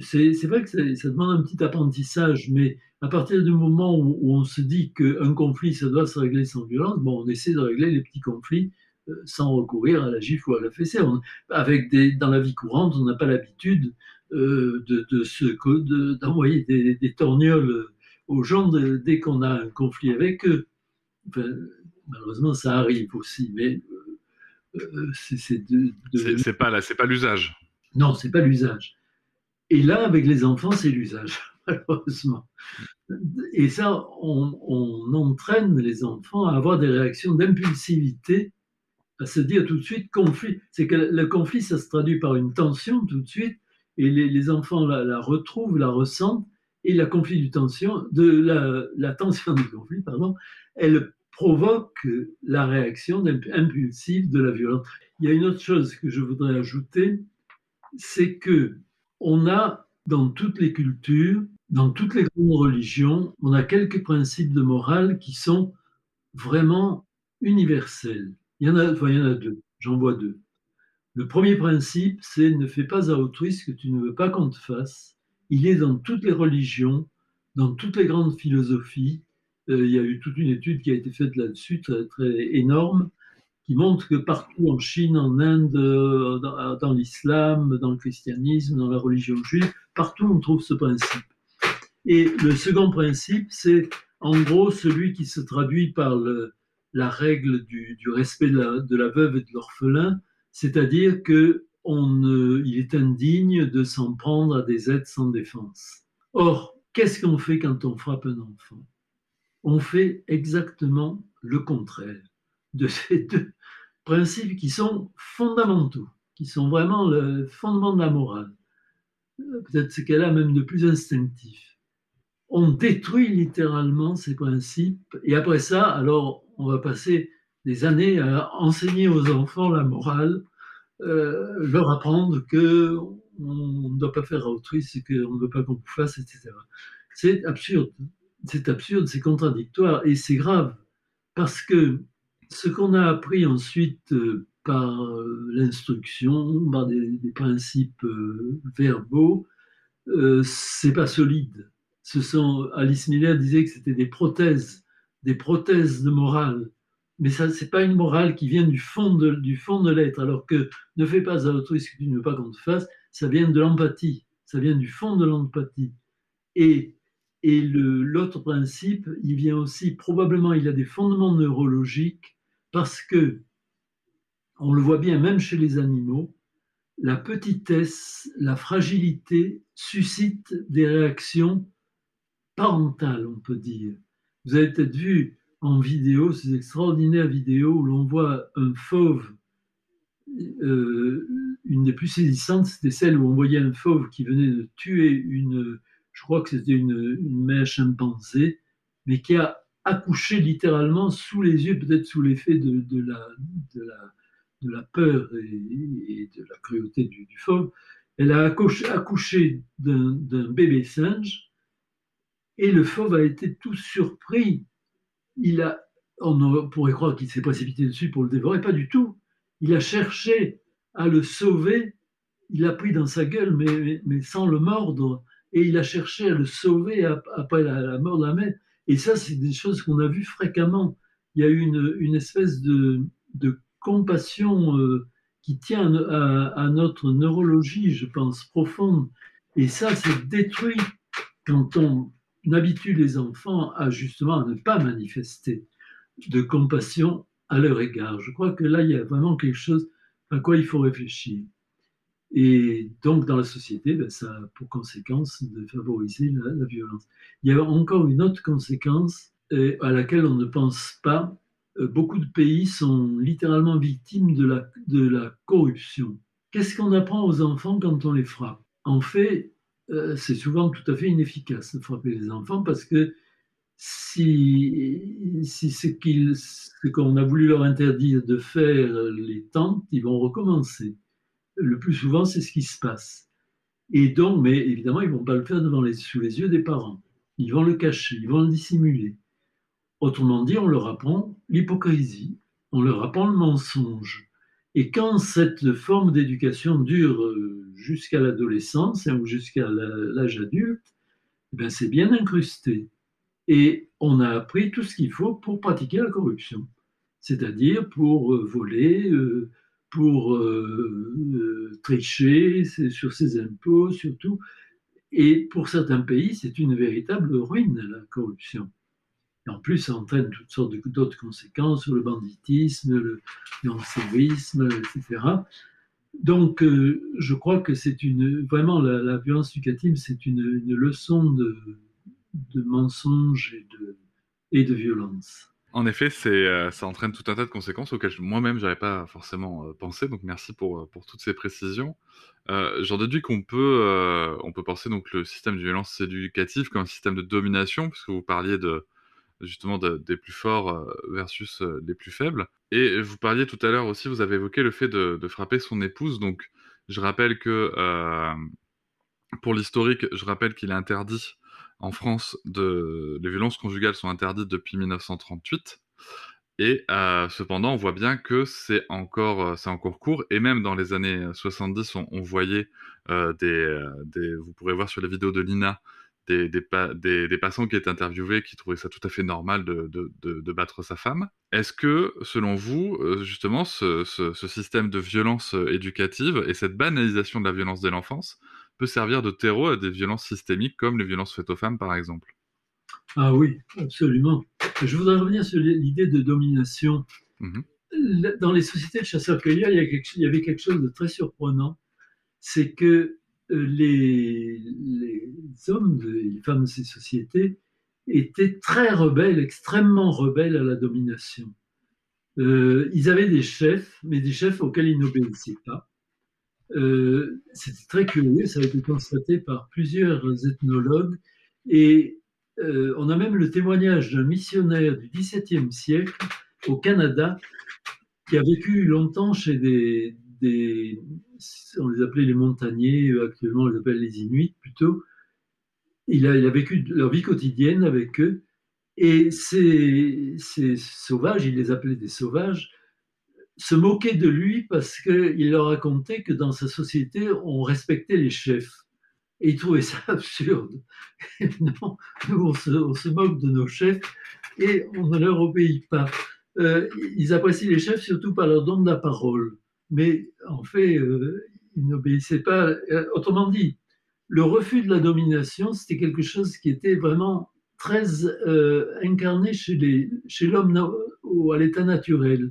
[SPEAKER 3] c'est vrai que ça, ça demande un petit apprentissage, mais à partir du moment où, où on se dit qu'un conflit, ça doit se régler sans violence, bon, on essaie de régler les petits conflits euh, sans recourir à la gifle ou à la fessée. On- avec des, dans la vie courante, on n'a pas l'habitude euh, de, de d'envoyer des, des torgnoles aux gens de- dès qu'on a un conflit avec eux. Enfin, malheureusement, ça arrive aussi, mais euh, euh, c'est
[SPEAKER 2] pas c'est pas l'usage.
[SPEAKER 3] non, c'est pas l'usage. Et là, avec les enfants, c'est l'usage, malheureusement. Et ça, on, entraîne les enfants à avoir des réactions d'impulsivité, à se dire tout de suite conflit. C'est que le conflit, ça se traduit par une tension tout de suite, et les, enfants la, retrouvent, la ressentent, et la tension, la, tension du conflit, pardon, elle provoque la réaction impulsive de la violence. Il y a une autre chose que je voudrais ajouter, c'est que on a dans toutes les cultures, dans toutes les grandes religions, on a quelques principes de morale qui sont vraiment universels. Il y en a, enfin, deux, j'en vois deux. Le premier principe, c'est ne fais pas à autrui ce que tu ne veux pas qu'on te fasse. Il est dans toutes les religions, dans toutes les grandes philosophies. Euh, il y a eu toute une étude qui a été faite là-dessus, très énorme, qui montre que partout en Chine, en Inde, euh, dans, l'islam, dans le christianisme, dans la religion juive, partout on trouve ce principe. Et le second principe, c'est en gros celui qui se traduit par la règle du, respect de la, veuve et de l'orphelin, c'est-à-dire que on ne- il est indigne de s'en prendre à des êtres sans défense. Or, qu'est-ce qu'on fait quand on frappe un enfant? On fait exactement le contraire de ces deux principes qui sont fondamentaux, qui sont vraiment le fondement de la morale. Euh, Peut-être ce qu'elle a même de plus instinctif. On détruit littéralement ces principes et après ça, alors on va passer des années à enseigner aux enfants la morale, euh, leur apprendre que on ne doit pas faire à autrui ce qu'on ne veut pas qu'on fasse, etc. C'est absurde, c'est absurde, c'est contradictoire et c'est grave parce que ce qu'on a appris ensuite euh, par euh, l'instruction, par des, principes euh, verbaux, c'est pas solide. Ce sont, Alice Miller disait que c'était des prothèses, des prothèses de morale. Mais ça, c'est pas une morale qui vient du fond de, l'être. Alors que ne fais pas à autrui ce que tu ne veux pas qu'on te fasse, ça vient de l'empathie. Ça vient du fond de l'empathie. Et, et l'autre principe, il vient aussi, probablement, il a des fondements neurologiques parce que, on le voit bien même chez les animaux, la petitesse, la fragilité suscite des réactions parentales, on peut dire. Vous avez peut-être vu en vidéo ces extraordinaires vidéos où l'on voit un fauve. euh, une des plus saisissantes, c'était celle où on voyait un fauve qui venait de tuer une, je crois que c'était une, une mère mais qui a accouché littéralement sous les yeux, peut-être sous l'effet de, la, la, la, peur et, de la cruauté du, fauve. Elle a accouché, d'un bébé singe et le fauve a été tout surpris. Il a, on pourrait croire qu'il s'est précipité dessus pour le dévorer, pas du tout. Il a cherché à le sauver. Il l'a pris dans sa gueule, mais, sans le mordre. Et il a cherché à le sauver après la, mort de la mère. Et ça, c'est des choses qu'on a vues fréquemment. Il y a une, une espèce de, de compassion euh, qui tient à, notre neurologie, je pense, profonde. Et ça, c'est détruit quand on habitue les enfants à justement à ne pas manifester de compassion à leur égard. Je crois que là, il y a vraiment quelque chose à quoi il faut réfléchir. Et donc, dans la société, ben, ça a pour conséquence de favoriser la, violence. Il y a encore une autre conséquence euh, à laquelle on ne pense pas. Euh, beaucoup de pays sont littéralement victimes de la, corruption. Qu'est-ce qu'on apprend aux enfants quand on les frappe? En fait, euh, c'est souvent tout à fait inefficace de frapper les enfants parce que si ce qu'on a voulu leur interdire de faire les tentes, ils vont recommencer. Le plus souvent, c'est ce qui se passe. Et donc, mais évidemment, ils ne vont pas le faire devant les, sous les yeux des parents. Ils vont le cacher, ils vont le dissimuler. Autrement dit, on leur apprend l'hypocrisie, on leur apprend le mensonge. Et quand cette forme d'éducation dure euh, jusqu'à l'adolescence hein, ou jusqu'à l'âge adulte, ben c'est bien incrusté. Et on a appris tout ce qu'il faut pour pratiquer la corruption, c'est-à-dire pour euh, voler, euh, pour tricher sur ses impôts, surtout. Et pour certains pays, c'est une véritable ruine, la corruption. Et en plus, ça entraîne toutes sortes d'autres conséquences le banditisme, le lancerisme, etc. Donc, euh, je crois que c'est une vraiment la, violence éducative, c'est une, une, leçon de, de mensonge et de, et de violence.
[SPEAKER 2] En effet, euh, ça entraîne tout un tas de conséquences auxquelles moi-même j'avais pas forcément euh, pensé. Donc, merci pour, pour toutes ces précisions. J'en déduis qu'on peut, on peut penser donc le système de violence éducative comme un système de domination, puisque vous parliez de justement des plus forts euh, versus euh, les plus faibles. Et vous parliez tout à l'heure aussi, vous avez évoqué le fait de, frapper son épouse. Donc, je rappelle que euh, pour l'historique, je rappelle qu'il est interdit en France les violences conjugales sont interdites depuis 1938. Et cependant, on voit bien que c'est encore, c'est encore court. Et même dans les années 70, on, voyait des, des, vous pourrez voir sur les vidéos de Lina, des, des, passants qui étaient interviewés qui trouvaient ça tout à fait normal de, de, de, battre sa femme. Est-ce que, selon vous, euh, justement, ce, ce, système de violence euh, éducative et cette banalisation de la violence dès l'enfance peut servir de terreau à des violences systémiques comme les violences faites aux femmes, par exemple
[SPEAKER 3] Ah oui, absolument. Je voudrais revenir sur l'idée de domination. Mmh dans les sociétés de chasseurs-cueilleurs, il, il y avait quelque chose de très surprenant. C'est que euh, les, les, hommes, les femmes de ces sociétés étaient très rebelles, extrêmement rebelles à la domination. Euh, ils avaient des chefs, mais des chefs auxquels ils n'obéissaient pas. Euh, C'était très curieux, ça a été constaté par plusieurs ethnologues, et euh, on a même le témoignage d'un missionnaire du XVIIe siècle au Canada qui a vécu longtemps chez des, on les appelait les montagnais, actuellement on les appelle les Inuits plutôt. Il a, vécu leur vie quotidienne avec eux. Et ces, sauvages, il les appelait des sauvages, se moquaient de lui parce qu'il leur racontait que dans sa société, on respectait les chefs. Et ils trouvaient ça absurde. Évidemment, nous, on se, moque de nos chefs et on ne leur obéit pas. Euh, ils apprécient les chefs surtout par leur don de la parole mais en fait, euh, ils n'obéissaient pas. Euh, autrement dit, le refus de la domination, c'était quelque chose qui était vraiment très incarné chez l'homme chez à l'état naturel.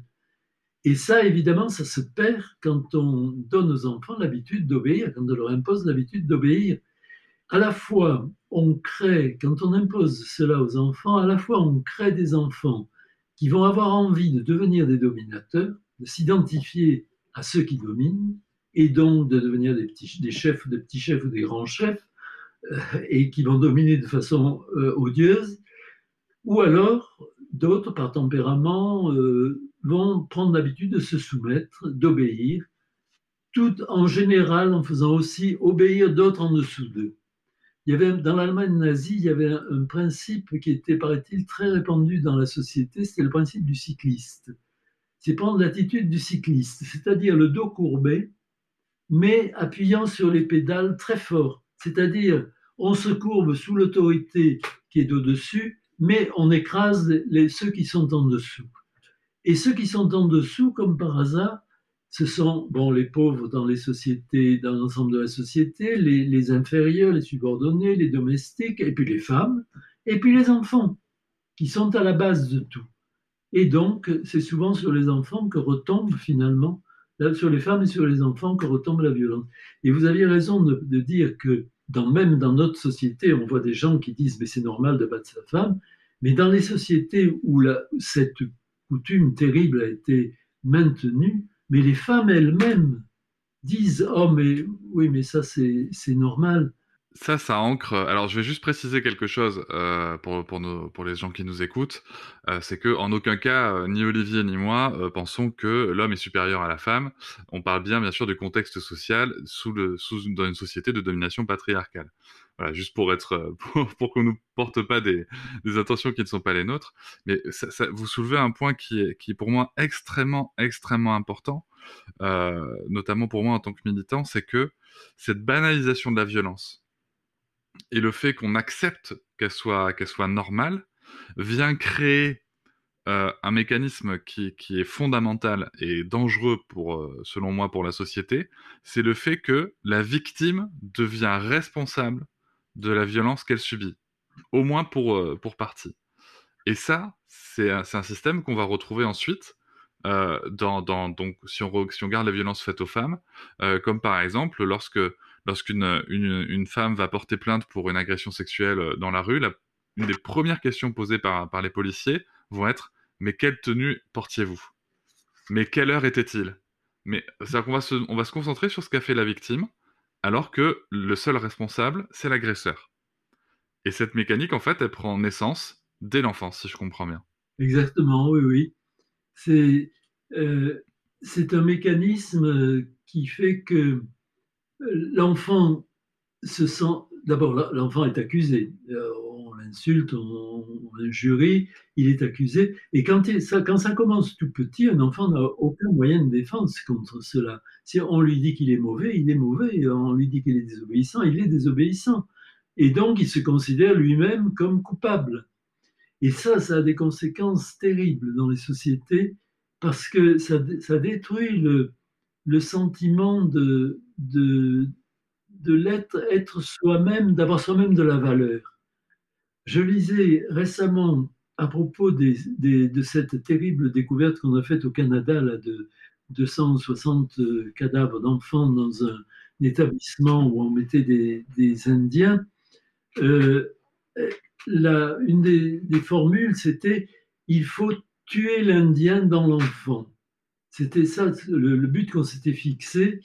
[SPEAKER 3] Et ça, évidemment, ça se perd quand on donne aux enfants l'habitude d'obéir, quand on leur impose l'habitude d'obéir. À la fois, on crée, quand on impose cela aux enfants, à la fois on crée des enfants qui vont avoir envie de devenir des dominateurs, de s'identifier à ceux qui dominent, et donc de devenir des, petits, des chefs, des petits chefs ou des grands chefs, euh, et qui vont dominer de façon euh, odieuse. Ou alors, d'autres, par tempérament, euh, vont prendre l'habitude de se soumettre, d'obéir, tout en général en faisant aussi obéir d'autres en dessous d'eux. Il y avait, dans l'Allemagne nazie, il y avait un, principe qui était, paraît-il, très répandu dans la société, c'était le principe du cycliste. C'est prendre l'attitude du cycliste, c'est-à-dire le dos courbé, mais appuyant sur les pédales très fort. C'est-à-dire, on se courbe sous l'autorité qui est au-dessus, mais on écrase ceux qui sont en dessous. Et ceux qui sont en dessous, comme par hasard, ce sont bon, les pauvres dans les sociétés, dans l'ensemble de la société, les, inférieurs, les subordonnés, les domestiques, et puis les femmes, et puis les enfants, qui sont à la base de tout. Et donc, c'est souvent sur les enfants que retombe finalement, sur les femmes et sur les enfants que retombe la violence. Et vous aviez raison de, dire que même dans notre société, on voit des gens qui disent mais c'est normal de battre sa femme, mais dans les sociétés où cette coutume terrible a été maintenue, mais les femmes elles-mêmes disent Oh, mais oui, mais ça, c'est normal.
[SPEAKER 2] Ça, ça ancre. Alors, je vais juste préciser quelque chose euh, pour, pour, nos, pour les gens qui nous écoutent. Euh, c'est que en aucun cas, euh, ni Olivier ni moi pensons que l'homme est supérieur à la femme. On parle bien, bien sûr, du contexte social sous le, sous, dans une société de domination patriarcale. Juste pour être, euh, pour, nous porte pas des, des intentions qui ne sont pas les nôtres. Mais vous soulevez un point qui est, pour moi extrêmement, extrêmement important, euh, notamment pour moi en tant que militant, c'est que cette banalisation de la violence et le fait qu'on accepte qu'elle soit, qu'elle soit normale vient créer euh, un mécanisme qui, est fondamental et dangereux selon moi, pour la société, c'est le fait que la victime devient responsable de la violence qu'elle subit, au moins pour, euh, pour partie. Et ça, c'est un, un, système qu'on va retrouver ensuite euh, dans, dans, donc, si on, si on regarde la violence faite aux femmes, euh, comme par exemple lorsque lorsqu'une une, une femme va porter plainte pour une agression sexuelle dans la rue, la, une des premières questions posées par, par les policiers vont être mais quelle tenue portiez-vous? Mais quelle heure était-il Mais c'est-à-dire qu'on va on va se concentrer sur ce qu'a fait la victime, alors que le seul responsable, c'est l'agresseur. Et cette mécanique, en fait, elle prend naissance dès l'enfance, si je comprends bien.
[SPEAKER 3] Exactement, oui, oui. C'est euh, un mécanisme qui fait que l'enfant se sent... D'abord, l'enfant est accusé. On l'insulte, on, on il est accusé. Et quand, ça, commence tout petit, un enfant n'a aucun moyen de défense contre cela. Si on lui dit qu'il est mauvais, il est mauvais. On lui dit qu'il est désobéissant, il est désobéissant. Et donc, il se considère lui-même comme coupable. Et ça, ça a des conséquences terribles dans les sociétés parce que ça, ça détruit le, sentiment de, de l'être être soi-même, d'avoir soi-même de la valeur. Je lisais récemment à propos de cette terrible découverte qu'on a faite au Canada là, de 260 cadavres d'enfants dans un, établissement où on mettait des, des Indiens. Euh, la, une des, formules, c'était il faut tuer l'Indien dans l'enfant. C'était ça le, le but qu'on s'était fixé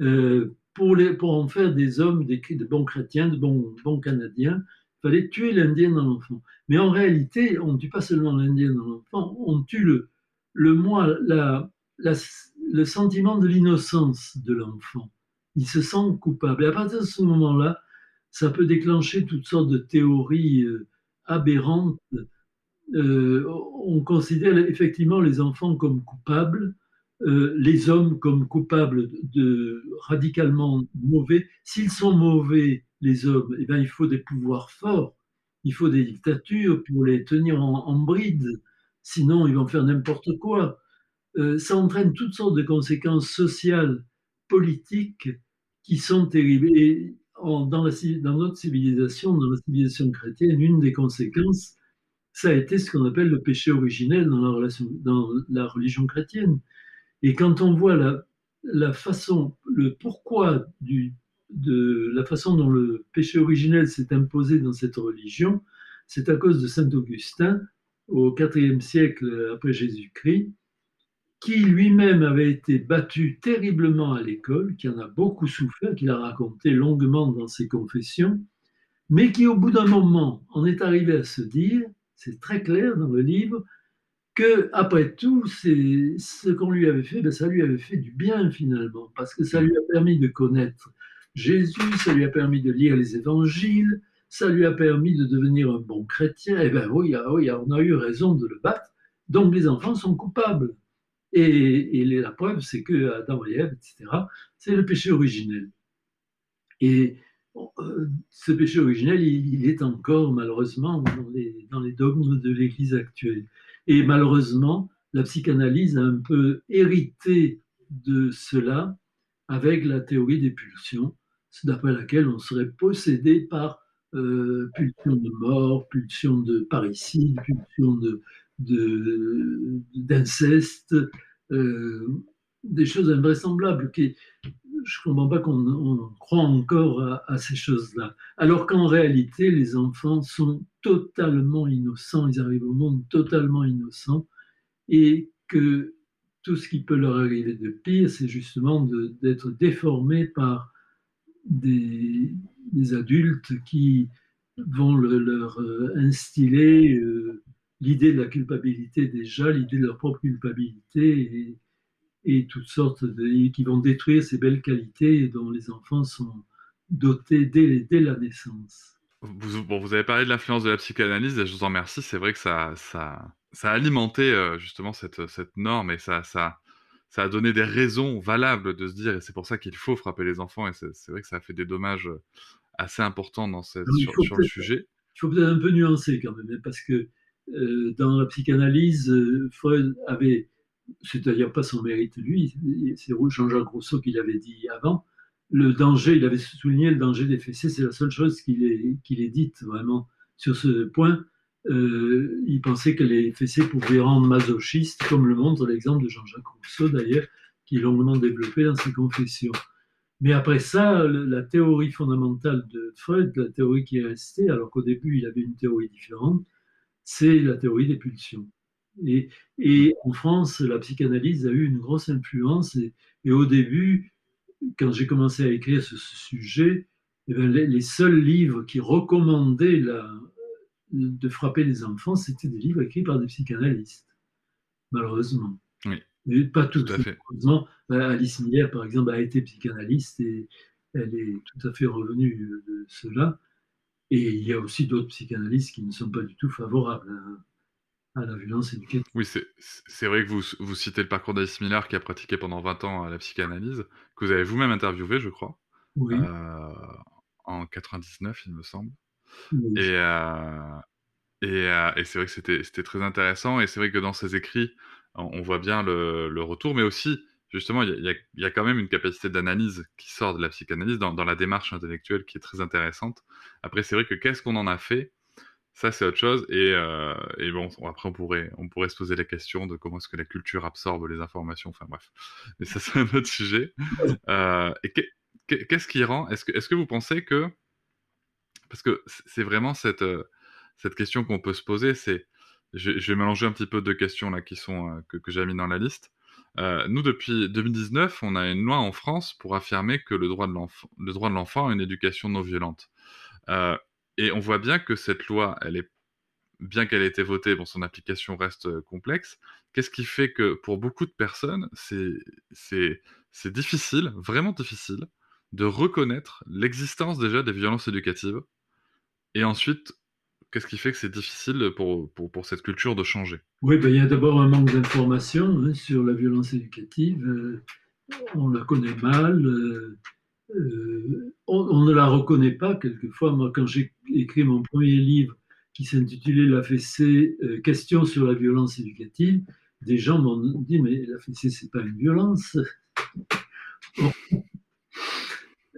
[SPEAKER 3] euh, pour, les, pour en faire des hommes, des, de bons chrétiens, de bons, Canadiens. Il fallait tuer l'Indien dans l'enfant. Mais en réalité, on ne tue pas seulement l'Indien dans l'enfant, on tue le, le moi, la, le sentiment de l'innocence de l'enfant. Il se sent coupable. Et à partir de ce moment-là, ça peut déclencher toutes sortes de théories euh, aberrantes. Euh, on considère effectivement les enfants comme coupables, euh, les hommes comme coupables de, radicalement mauvais. S'ils sont mauvais, les hommes, eh bien, il faut des pouvoirs forts, il faut des dictatures pour les tenir en, bride, sinon ils vont faire n'importe quoi. Euh, ça entraîne toutes sortes de conséquences sociales, politiques qui sont terribles. Et dans, notre civilisation, dans la civilisation chrétienne, une des conséquences, ça a été ce qu'on appelle le péché originel dans la religion chrétienne. Et quand on voit la, façon, le pourquoi de la façon dont le péché originel s'est imposé dans cette religion, c'est à cause de saint Augustin au IVe siècle après Jésus-Christ, qui lui-même avait été battu terriblement à l'école, qui en a beaucoup souffert, qu'il a raconté longuement dans ses confessions, mais qui au bout d'un moment en est arrivé à se dire, c'est très clair dans le livre, que après tout, c'est ce qu'on lui avait fait, ben, ça lui avait fait du bien finalement, parce que ça lui a permis de connaître Jésus, ça lui a permis de lire les évangiles, ça lui a permis de devenir un bon chrétien. Eh bien oui, ah oui, on a eu raison de le battre. Donc les enfants sont coupables. Et, la preuve, c'est que Adam et Ève, etc., c'est le péché originel. Et euh, ce péché originel, il, est encore malheureusement dans les, dans les dogmes de l'Église actuelle. Et malheureusement, la psychanalyse a un peu hérité de cela avec la théorie des pulsions, d'après laquelle on serait possédé par euh, pulsion de mort, pulsion de parricide, pulsion d'inceste, de, euh, des choses invraisemblables. Qui, je ne comprends pas qu'on croit encore à, ces choses-là. Alors qu'en réalité, les enfants sont totalement innocents, ils arrivent au monde totalement innocents, et que tout ce qui peut leur arriver de pire, c'est justement d'être déformés par des, adultes qui vont leur euh, instiller euh, l'idée de la culpabilité déjà, l'idée de leur propre culpabilité et toutes sortes de, qui vont détruire ces belles qualités dont les enfants sont dotés dès, dès la naissance.
[SPEAKER 2] Vous, bon, vous avez parlé de l'influence de la psychanalyse et je vous en remercie. C'est vrai que ça, ça, ça a alimenté euh, justement cette, cette norme et ça, ça, ça a donné des raisons valables de se dire, et c'est pour ça qu'il faut frapper les enfants, et c'est vrai que ça a fait des dommages assez importants dans cette, sur, le sujet.
[SPEAKER 3] Il faut peut-être un peu nuancer quand même, hein, parce que euh, dans la psychanalyse, euh, Freud avait c'est à-dire pas son mérite lui, c'est Jean-Jacques Rousseau qui l'avait dit avant, le danger, il avait souligné le danger des fessées, c'est la seule chose qu'il ait, dite vraiment sur ce point. Euh, il pensait que les fessées pouvaient rendre masochiste, comme le montre l'exemple de Jean-Jacques Rousseau d'ailleurs, qui est longuement développé dans ses confessions. Mais après ça, la théorie fondamentale de Freud, la théorie qui est restée, alors qu'au début il avait une théorie différente, c'est la théorie des pulsions. Et, en France, la psychanalyse a eu une grosse influence. Et, au début, quand j'ai commencé à écrire ce, sujet, eh ben, les, seuls livres qui recommandaient de frapper les enfants, c'était des livres écrits par des psychanalystes, malheureusement.
[SPEAKER 2] Oui.
[SPEAKER 3] pas tout, à fait. Heureusement, Alice Miller, par exemple, a été psychanalyste et elle est tout à fait revenue de cela. Et il y a aussi d'autres psychanalystes qui ne sont pas du tout favorables. Hein à la violence éducative.
[SPEAKER 2] Oui, c'est vrai que vous, vous citez le parcours d'Alice Miller qui a pratiqué pendant 20 ans la psychanalyse, que vous avez vous-même interviewé, je crois,
[SPEAKER 3] oui.
[SPEAKER 2] euh, en 99, il me semble. Et, euh, et, euh, et c'est vrai que c'était très intéressant, et c'est vrai que dans ses écrits, on, voit bien le, le, retour, mais aussi, justement, il y, y, a quand même une capacité d'analyse qui sort de la psychanalyse dans, dans, la démarche intellectuelle qui est très intéressante. Après, c'est vrai que qu'est-ce qu'on en a fait ça, c'est autre chose. Et, euh, bon, après, on pourrait, on pourrait se poser la question de comment est-ce que la culture absorbe les informations. Enfin, bref. Mais ça, c'est un autre sujet. Euh, et qu'est-ce qui rend Est-ce que, est que vous pensez que. Parce que c'est vraiment cette, euh, cette question qu'on peut se poser. C'est. Je, vais mélanger un petit peu deux questions là qui sont, que, j'ai mis dans la liste. nous, depuis 2019, on a une loi en France pour affirmer que le droit de l'enfant a une éducation non violente. Et on voit bien que cette loi, bien qu'elle ait été votée, son application reste euh, complexe. Qu'est-ce qui fait que pour beaucoup de personnes, c'est difficile, vraiment difficile, de reconnaître l'existence déjà des violences éducatives? Et ensuite, qu'est-ce qui fait que c'est difficile pour, cette culture de changer?
[SPEAKER 3] Oui, ben, il y a d'abord un manque d'informations hein, sur la violence éducative. Euh, on la connaît mal. Euh, euh, on, ne la reconnaît pas quelquefois. Moi, quand j'ai écrit mon premier livre qui s'intitulait La fessée, euh, question sur la violence éducative, des gens m'ont dit mais la fessée c'est pas une violence.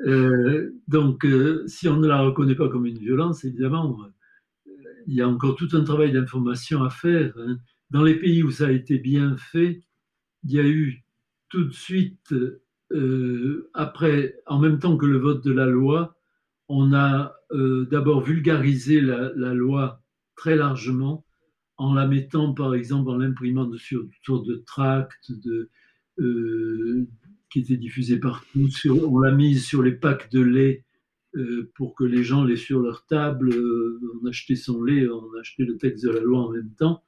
[SPEAKER 3] Euh, donc, si on ne la reconnaît pas comme une violence, évidemment, il y a encore tout un travail d'information à faire. Hein. Dans les pays où ça a été bien fait, il y a eu tout de suite euh, après, en même temps que le vote de la loi, on a euh, d'abord vulgarisé la, loi très largement en la mettant, par exemple, en l'imprimant sur de tracts euh, qui étaient diffusés partout. on l'a mise sur les packs de lait pour que les gens l'aient sur leur table. On achetait son lait, on achetait le texte de la loi en même temps.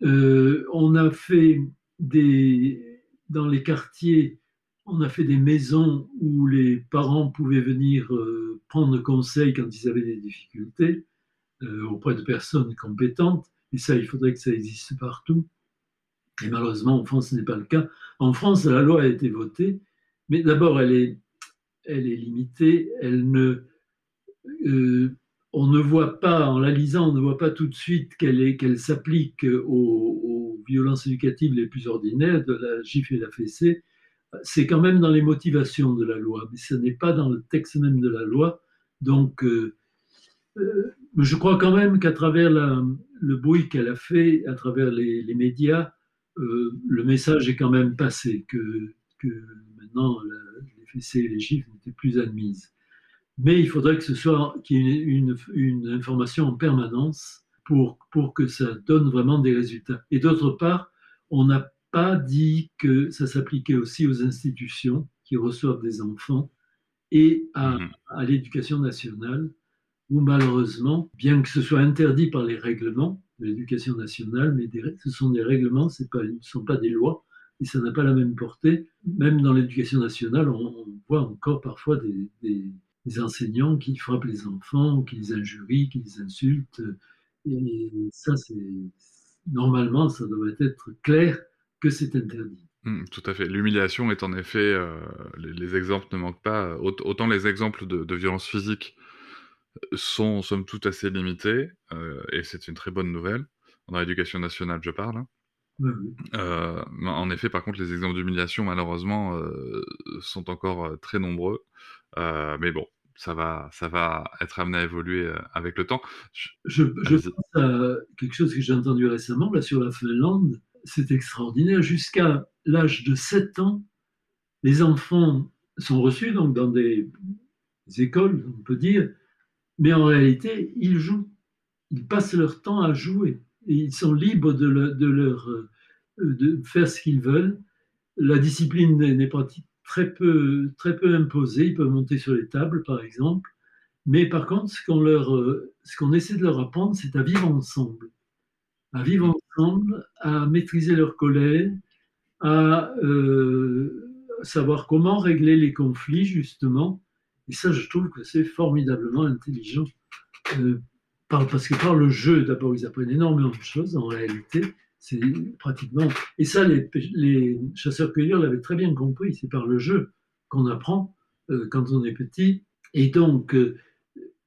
[SPEAKER 3] On a fait des, dans les quartiers, on a fait des maisons où les parents pouvaient venir prendre conseil quand ils avaient des difficultés auprès de personnes compétentes. Et ça, il faudrait que ça existe partout. Et malheureusement, en France, ce n'est pas le cas. En France, la loi a été votée, mais d'abord, elle est elle est limitée, elle ne, euh, on ne voit pas, en la lisant, on ne voit pas tout de suite qu'elle qu'elle s'applique aux, violences éducatives les plus ordinaires, de la gifle et la fessée. C'est quand même dans les motivations de la loi, mais ce n'est pas dans le texte même de la loi. Donc, euh, euh, je crois quand même qu'à travers le bruit qu'elle a fait, à travers les, médias, le message est quand même passé que, maintenant et les chiffres n'étaient plus admises. Mais il faudrait que ce soit qu'il y ait une, une, information en permanence pour, pour que ça donne vraiment des résultats. Et d'autre part, on n'a pas dit que ça s'appliquait aussi aux institutions qui reçoivent des enfants et à, mhm. à l'éducation nationale, où malheureusement, bien que ce soit interdit par les règlements de l'éducation nationale, mais ce sont des règlements, ce ne sont pas des lois, et ça n'a pas la même portée. Même dans l'éducation nationale, on, voit encore parfois des, enseignants qui frappent les enfants, qui les injurient, qui les insultent. Et ça, c'est normalement, ça devrait être clair que c'est interdit.
[SPEAKER 2] Mmh, tout à fait. L'humiliation est en effet, euh, les, exemples ne manquent pas. Autant les exemples de, de violence physique sont, somme toute, assez limités, euh, et c'est une très bonne nouvelle. Dans l'éducation nationale, je parle. Hein. Euh, en effet, par contre, les exemples d'humiliation, malheureusement, sont encore très nombreux. mais bon, ça va, ça va être amené à évoluer avec le temps.
[SPEAKER 3] Je, pense à quelque chose que j'ai entendu récemment là, sur la Finlande. C'est extraordinaire. Jusqu'à l'âge de 7 ans, les enfants sont reçus donc, dans des, écoles, on peut dire, mais en réalité, ils jouent. Ils passent leur temps à jouer ils sont libres euh, de faire ce qu'ils veulent. La discipline n'est pas très peu, très peu imposée. Ils peuvent monter sur les tables, par exemple. Mais par contre, ce qu'on, euh, essaie de leur apprendre, c'est à vivre ensemble. À vivre à maîtriser leur colère, à euh, savoir comment régler les conflits, justement. Et ça, je trouve que c'est formidablement intelligent parce que par le jeu, d'abord, ils apprennent énormément de choses en réalité. C'est pratiquement. Et ça, les, chasseurs-cueilleurs l'avaient très bien compris. C'est par le jeu qu'on apprend euh, quand on est petit. Et donc, euh,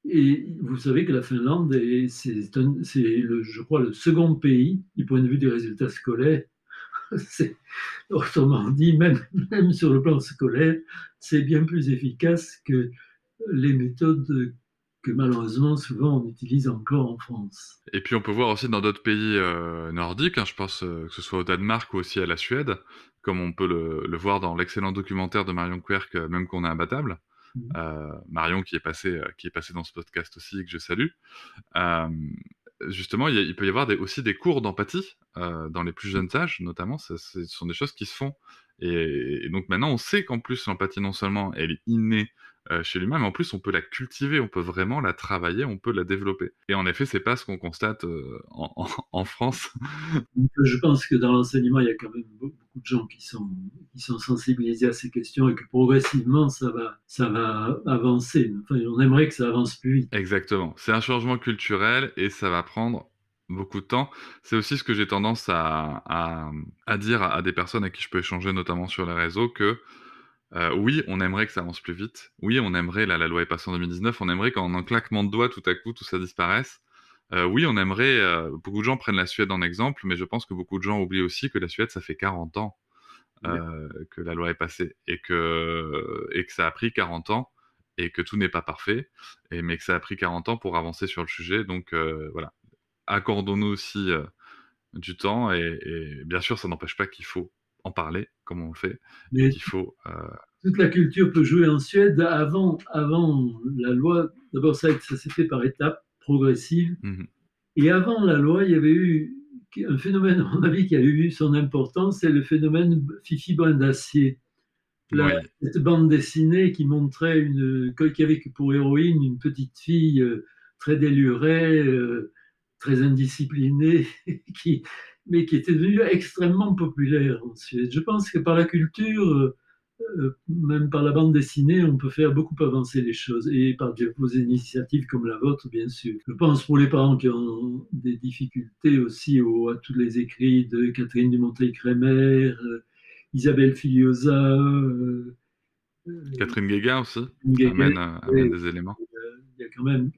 [SPEAKER 3] et vous savez que la Finlande, c'est, je crois, le second pays du point de vue des résultats scolaires. autrement dit, même, même sur le plan scolaire, c'est bien plus efficace que les méthodes que malheureusement souvent on utilise encore en France.
[SPEAKER 2] Et puis on peut voir aussi dans d'autres pays euh, nordiques, hein, je pense euh, que ce soit au Danemark ou aussi à la Suède, comme on peut le, voir dans l'excellent documentaire de Marion Querc, euh, même qu'on est imbattable. Mmh. Marion qui est passé qui est passé dans ce podcast aussi et que je salue. justement, il, peut y avoir des, aussi des cours d'empathie dans les plus jeunes âges, notamment. ce sont des choses qui se font. Et, et donc maintenant, on sait qu'en plus l'empathie non seulement elle est innée euh, chez l'humain, mais en plus on peut la cultiver, on peut vraiment la travailler, on peut la développer. Et en effet, c'est pas ce qu'on constate euh, en, France.
[SPEAKER 3] Je pense que dans l'enseignement, il y a quand même beaucoup de gens qui sont, qui sont sensibilisés à ces questions et que progressivement ça va, ça va avancer. Enfin, on aimerait que ça avance plus vite.
[SPEAKER 2] Exactement. C'est un changement culturel et ça va prendre beaucoup de temps. C'est aussi ce que j'ai tendance à, à, à dire à, des personnes à qui je peux échanger, notamment sur les réseaux, que euh, oui, on aimerait que ça avance plus vite. Oui, on aimerait, là, la loi est passée en 2019, on aimerait qu'en un claquement de doigts, tout à coup, tout ça disparaisse. Euh, oui, on aimerait, euh, beaucoup de gens prennent la Suède en exemple, mais je pense que beaucoup de gens oublient aussi que la Suède, ça fait 40 ans que la loi est passée et que, et que ça a pris 40 ans et que tout n'est pas parfait, et, mais que ça a pris 40 ans pour avancer sur le sujet. Donc voilà, accordons-nous aussi du temps et, et bien sûr, ça n'empêche pas qu'il faut en parler comme on le fait. Mais il faut. Euh,
[SPEAKER 3] toute la culture peut jouer en Suède. Avant, avant la loi, d'abord ça, ça s'est fait par étapes progressives. Mhm. Et avant la loi, il y avait eu un phénomène, à mon avis, qui a eu son importance, c'est le phénomène Fifi Brin d'Acier. Cette bande dessinée qui montrait une, qui avait pour héroïne une petite fille euh, très délurée, euh, très indisciplinée, qui, mais qui était devenue extrêmement populaire en Suède. Je pense que par la culture, euh, euh, même par la bande dessinée, on peut faire beaucoup avancer les choses, et par des vos initiatives comme la vôtre, bien sûr. Je pense pour les parents qui ont des difficultés aussi au- à tous les écrits de Catherine Dumontet-Crémer, euh, Isabelle Filiosa, euh,
[SPEAKER 2] Catherine Guéguin aussi amène, amène des éléments.
[SPEAKER 3] Il y a quand même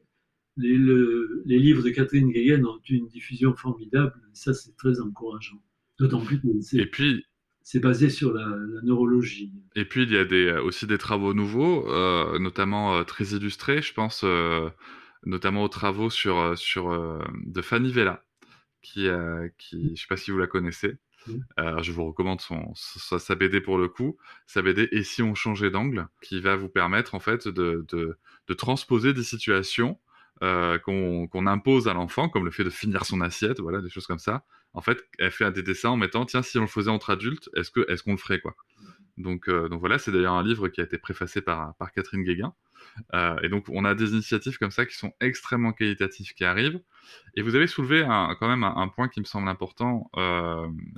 [SPEAKER 3] les, le- les livres de Catherine Guéguen ont une diffusion formidable. et Ça, c'est très encourageant. D'autant plus que c'est-
[SPEAKER 2] puis,
[SPEAKER 3] c'est basé sur la, la neurologie.
[SPEAKER 2] Et puis il y a des, aussi des travaux nouveaux, euh, notamment euh, très illustrés. Je pense euh, notamment aux travaux sur, sur de Fanny Vella, qui, qui, je sais pas si vous la connaissez. Euh, je vous recommande son, sa, sa BD pour le coup, sa BD Et si on changeait d'angle, qui va vous permettre en fait de, de, de transposer des situations euh, qu'on impose à l'enfant, comme le fait de finir son assiette, voilà, des choses comme ça. En fait, elle fait des dessins en mettant, tiens, si on le faisait entre adultes, est-ce qu'on le ferait quoi? Donc, euh, donc voilà, c'est d'ailleurs un livre qui a été préfacé par, par Catherine Guéguin. Euh, et donc on a des initiatives comme ça qui sont extrêmement qualitatives qui arrivent. Et vous avez soulevé un- quand même un, un point qui me semble important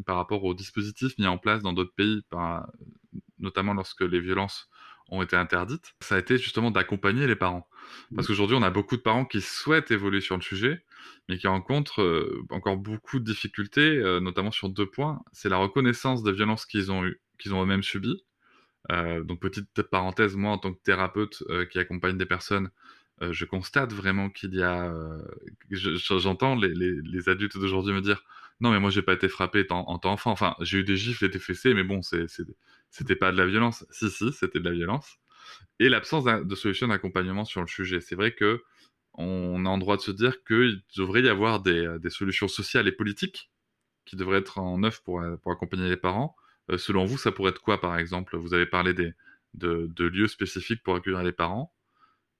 [SPEAKER 2] par rapport aux dispositifs mis en place dans d'autres pays, notamment lorsque les violences ont été interdites. Ça a été justement d'accompagner les parents. Parce qu'aujourd'hui, on a beaucoup de parents qui souhaitent évoluer sur le sujet, mais qui rencontrent euh, encore beaucoup de difficultés, euh, notamment sur deux points. C'est la reconnaissance des violences qu'ils ont qu'ils ont eux-mêmes subies. Euh, donc petite parenthèse, moi en tant que thérapeute qui accompagne des personnes, je constate vraiment qu'il y a, je- je- j'entends les, les, les adultes d'aujourd'hui me dire, non mais moi j'ai pas été frappé en, en tant enfant, enfin j'ai eu des gifles et des fessées, mais bon c'est, c'est- c'était pas de la violence. Si si, c'était de la violence. Et l'absence de solution d'accompagnement sur le sujet. C'est vrai que on a en droit de se dire qu'il devrait y avoir des, des solutions sociales et politiques qui devraient être en œuvre pour, pour accompagner les parents. Euh, selon vous, ça pourrait être quoi, par exemple? Vous avez parlé des, de, lieux spécifiques pour accueillir les parents.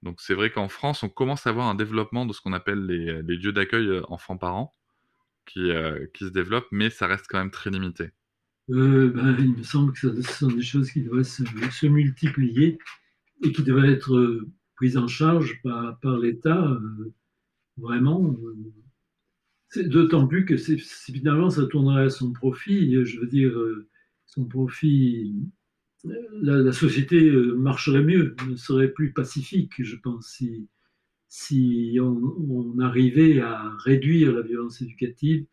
[SPEAKER 2] Donc c'est vrai qu'en France, on commence à avoir un développement de ce qu'on appelle les, lieux d'accueil euh, enfants-parents qui, euh, qui se développent, mais ça reste quand même très limité.
[SPEAKER 3] Euh, ben, il me semble que ce sont des choses qui devraient se, multiplier et qui devraient être euh, prises en charge par, l'État, euh, vraiment. D'autant plus que finalement, ça tournerait à son profit. Je veux dire, son profit, la, société marcherait mieux, serait plus pacifique, je pense, si, on arrivait à réduire la violence éducative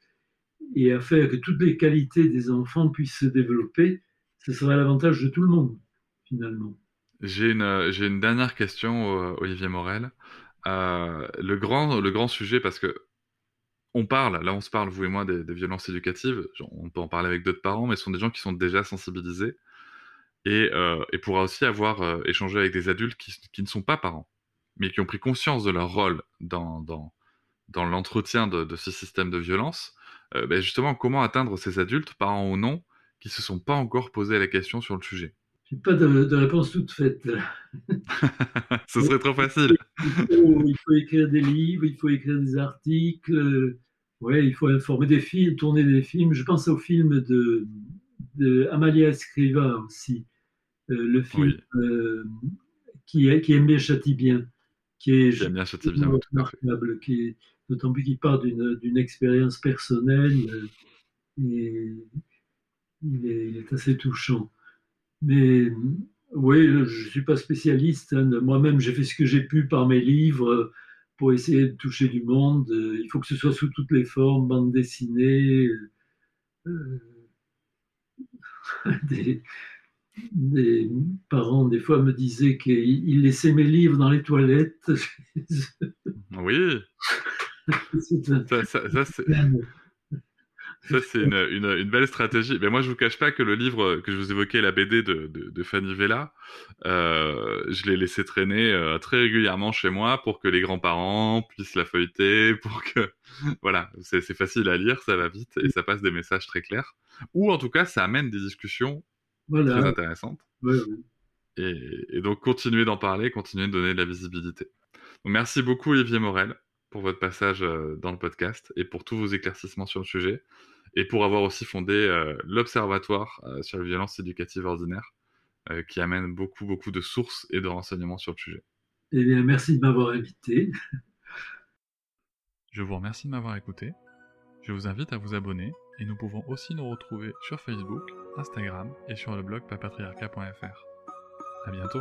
[SPEAKER 3] et à faire que toutes les qualités des enfants puissent se développer, ce serait l'avantage de tout le monde, finalement.
[SPEAKER 2] J'ai une, j'ai une dernière question, euh, Olivier Morel. Euh, le grand, le grand sujet, parce que on parle, là on se parle, vous et moi, des, violences éducatives. On peut en parler avec d'autres parents, mais ce sont des gens qui sont déjà sensibilisés et, euh, et pourra aussi avoir euh, échangé avec des adultes qui, qui ne sont pas parents, mais qui ont pris conscience de leur rôle dans, dans, dans l'entretien de ce système de violence. Euh, ben justement, comment atteindre ces adultes, parents ou non, qui se sont pas encore posé la question sur le sujet?
[SPEAKER 3] Je n'ai pas de, de réponse toute faite.
[SPEAKER 2] Ce serait trop facile.
[SPEAKER 3] Il faut, il faut écrire des livres, il faut écrire des articles, euh, ouais, il faut informer des films, tourner des films. Je pense au film de, de Amalia Escriva aussi, euh, le film
[SPEAKER 2] Oui.
[SPEAKER 3] qui, est- qui aime bien qui est
[SPEAKER 2] bien
[SPEAKER 3] remarquable, qui est d'autant plus qu'il part d'une expérience personnelle il est, assez touchant. Mais oui, je ne suis pas spécialiste. hein. Moi-même, j'ai fait ce que j'ai pu par mes livres euh, pour essayer de toucher du monde. Euh, Il faut que ce soit sous toutes les formes, bande dessinée, euh, des, parents, des fois, me disaient qu'ils ils laissaient mes livres dans les toilettes.
[SPEAKER 2] Oui, ça, ça, ça, c'est ça, c'est une, une, une belle stratégie. Mais moi, je vous cache pas que le livre que je vous évoquais, la BD de, de, de Fanny Vella, euh, je l'ai laissé traîner euh, très régulièrement chez moi pour que les grands-parents puissent la feuilleter, pour que... Voilà, c'est facile à lire, ça va vite et ça passe des messages très clairs. Ou en tout cas, ça amène des discussions très intéressantes.
[SPEAKER 3] Ouais, ouais.
[SPEAKER 2] Et, et donc, continuer d'en parler, continuer de donner de la visibilité. Donc, merci beaucoup, Olivier Morel, pour votre passage euh, dans le podcast et pour tous vos éclaircissements sur le sujet. Et pour avoir aussi fondé euh, l'Observatoire euh, sur les violences éducatives ordinaires, euh, qui amène beaucoup, beaucoup de sources et de renseignements sur le sujet.
[SPEAKER 3] Eh bien, merci de m'avoir invité.
[SPEAKER 2] Je vous remercie de m'avoir écouté. Je vous invite à vous abonner et nous pouvons aussi nous retrouver sur Facebook, Instagram et sur le blog papatriarca.fr. À bientôt.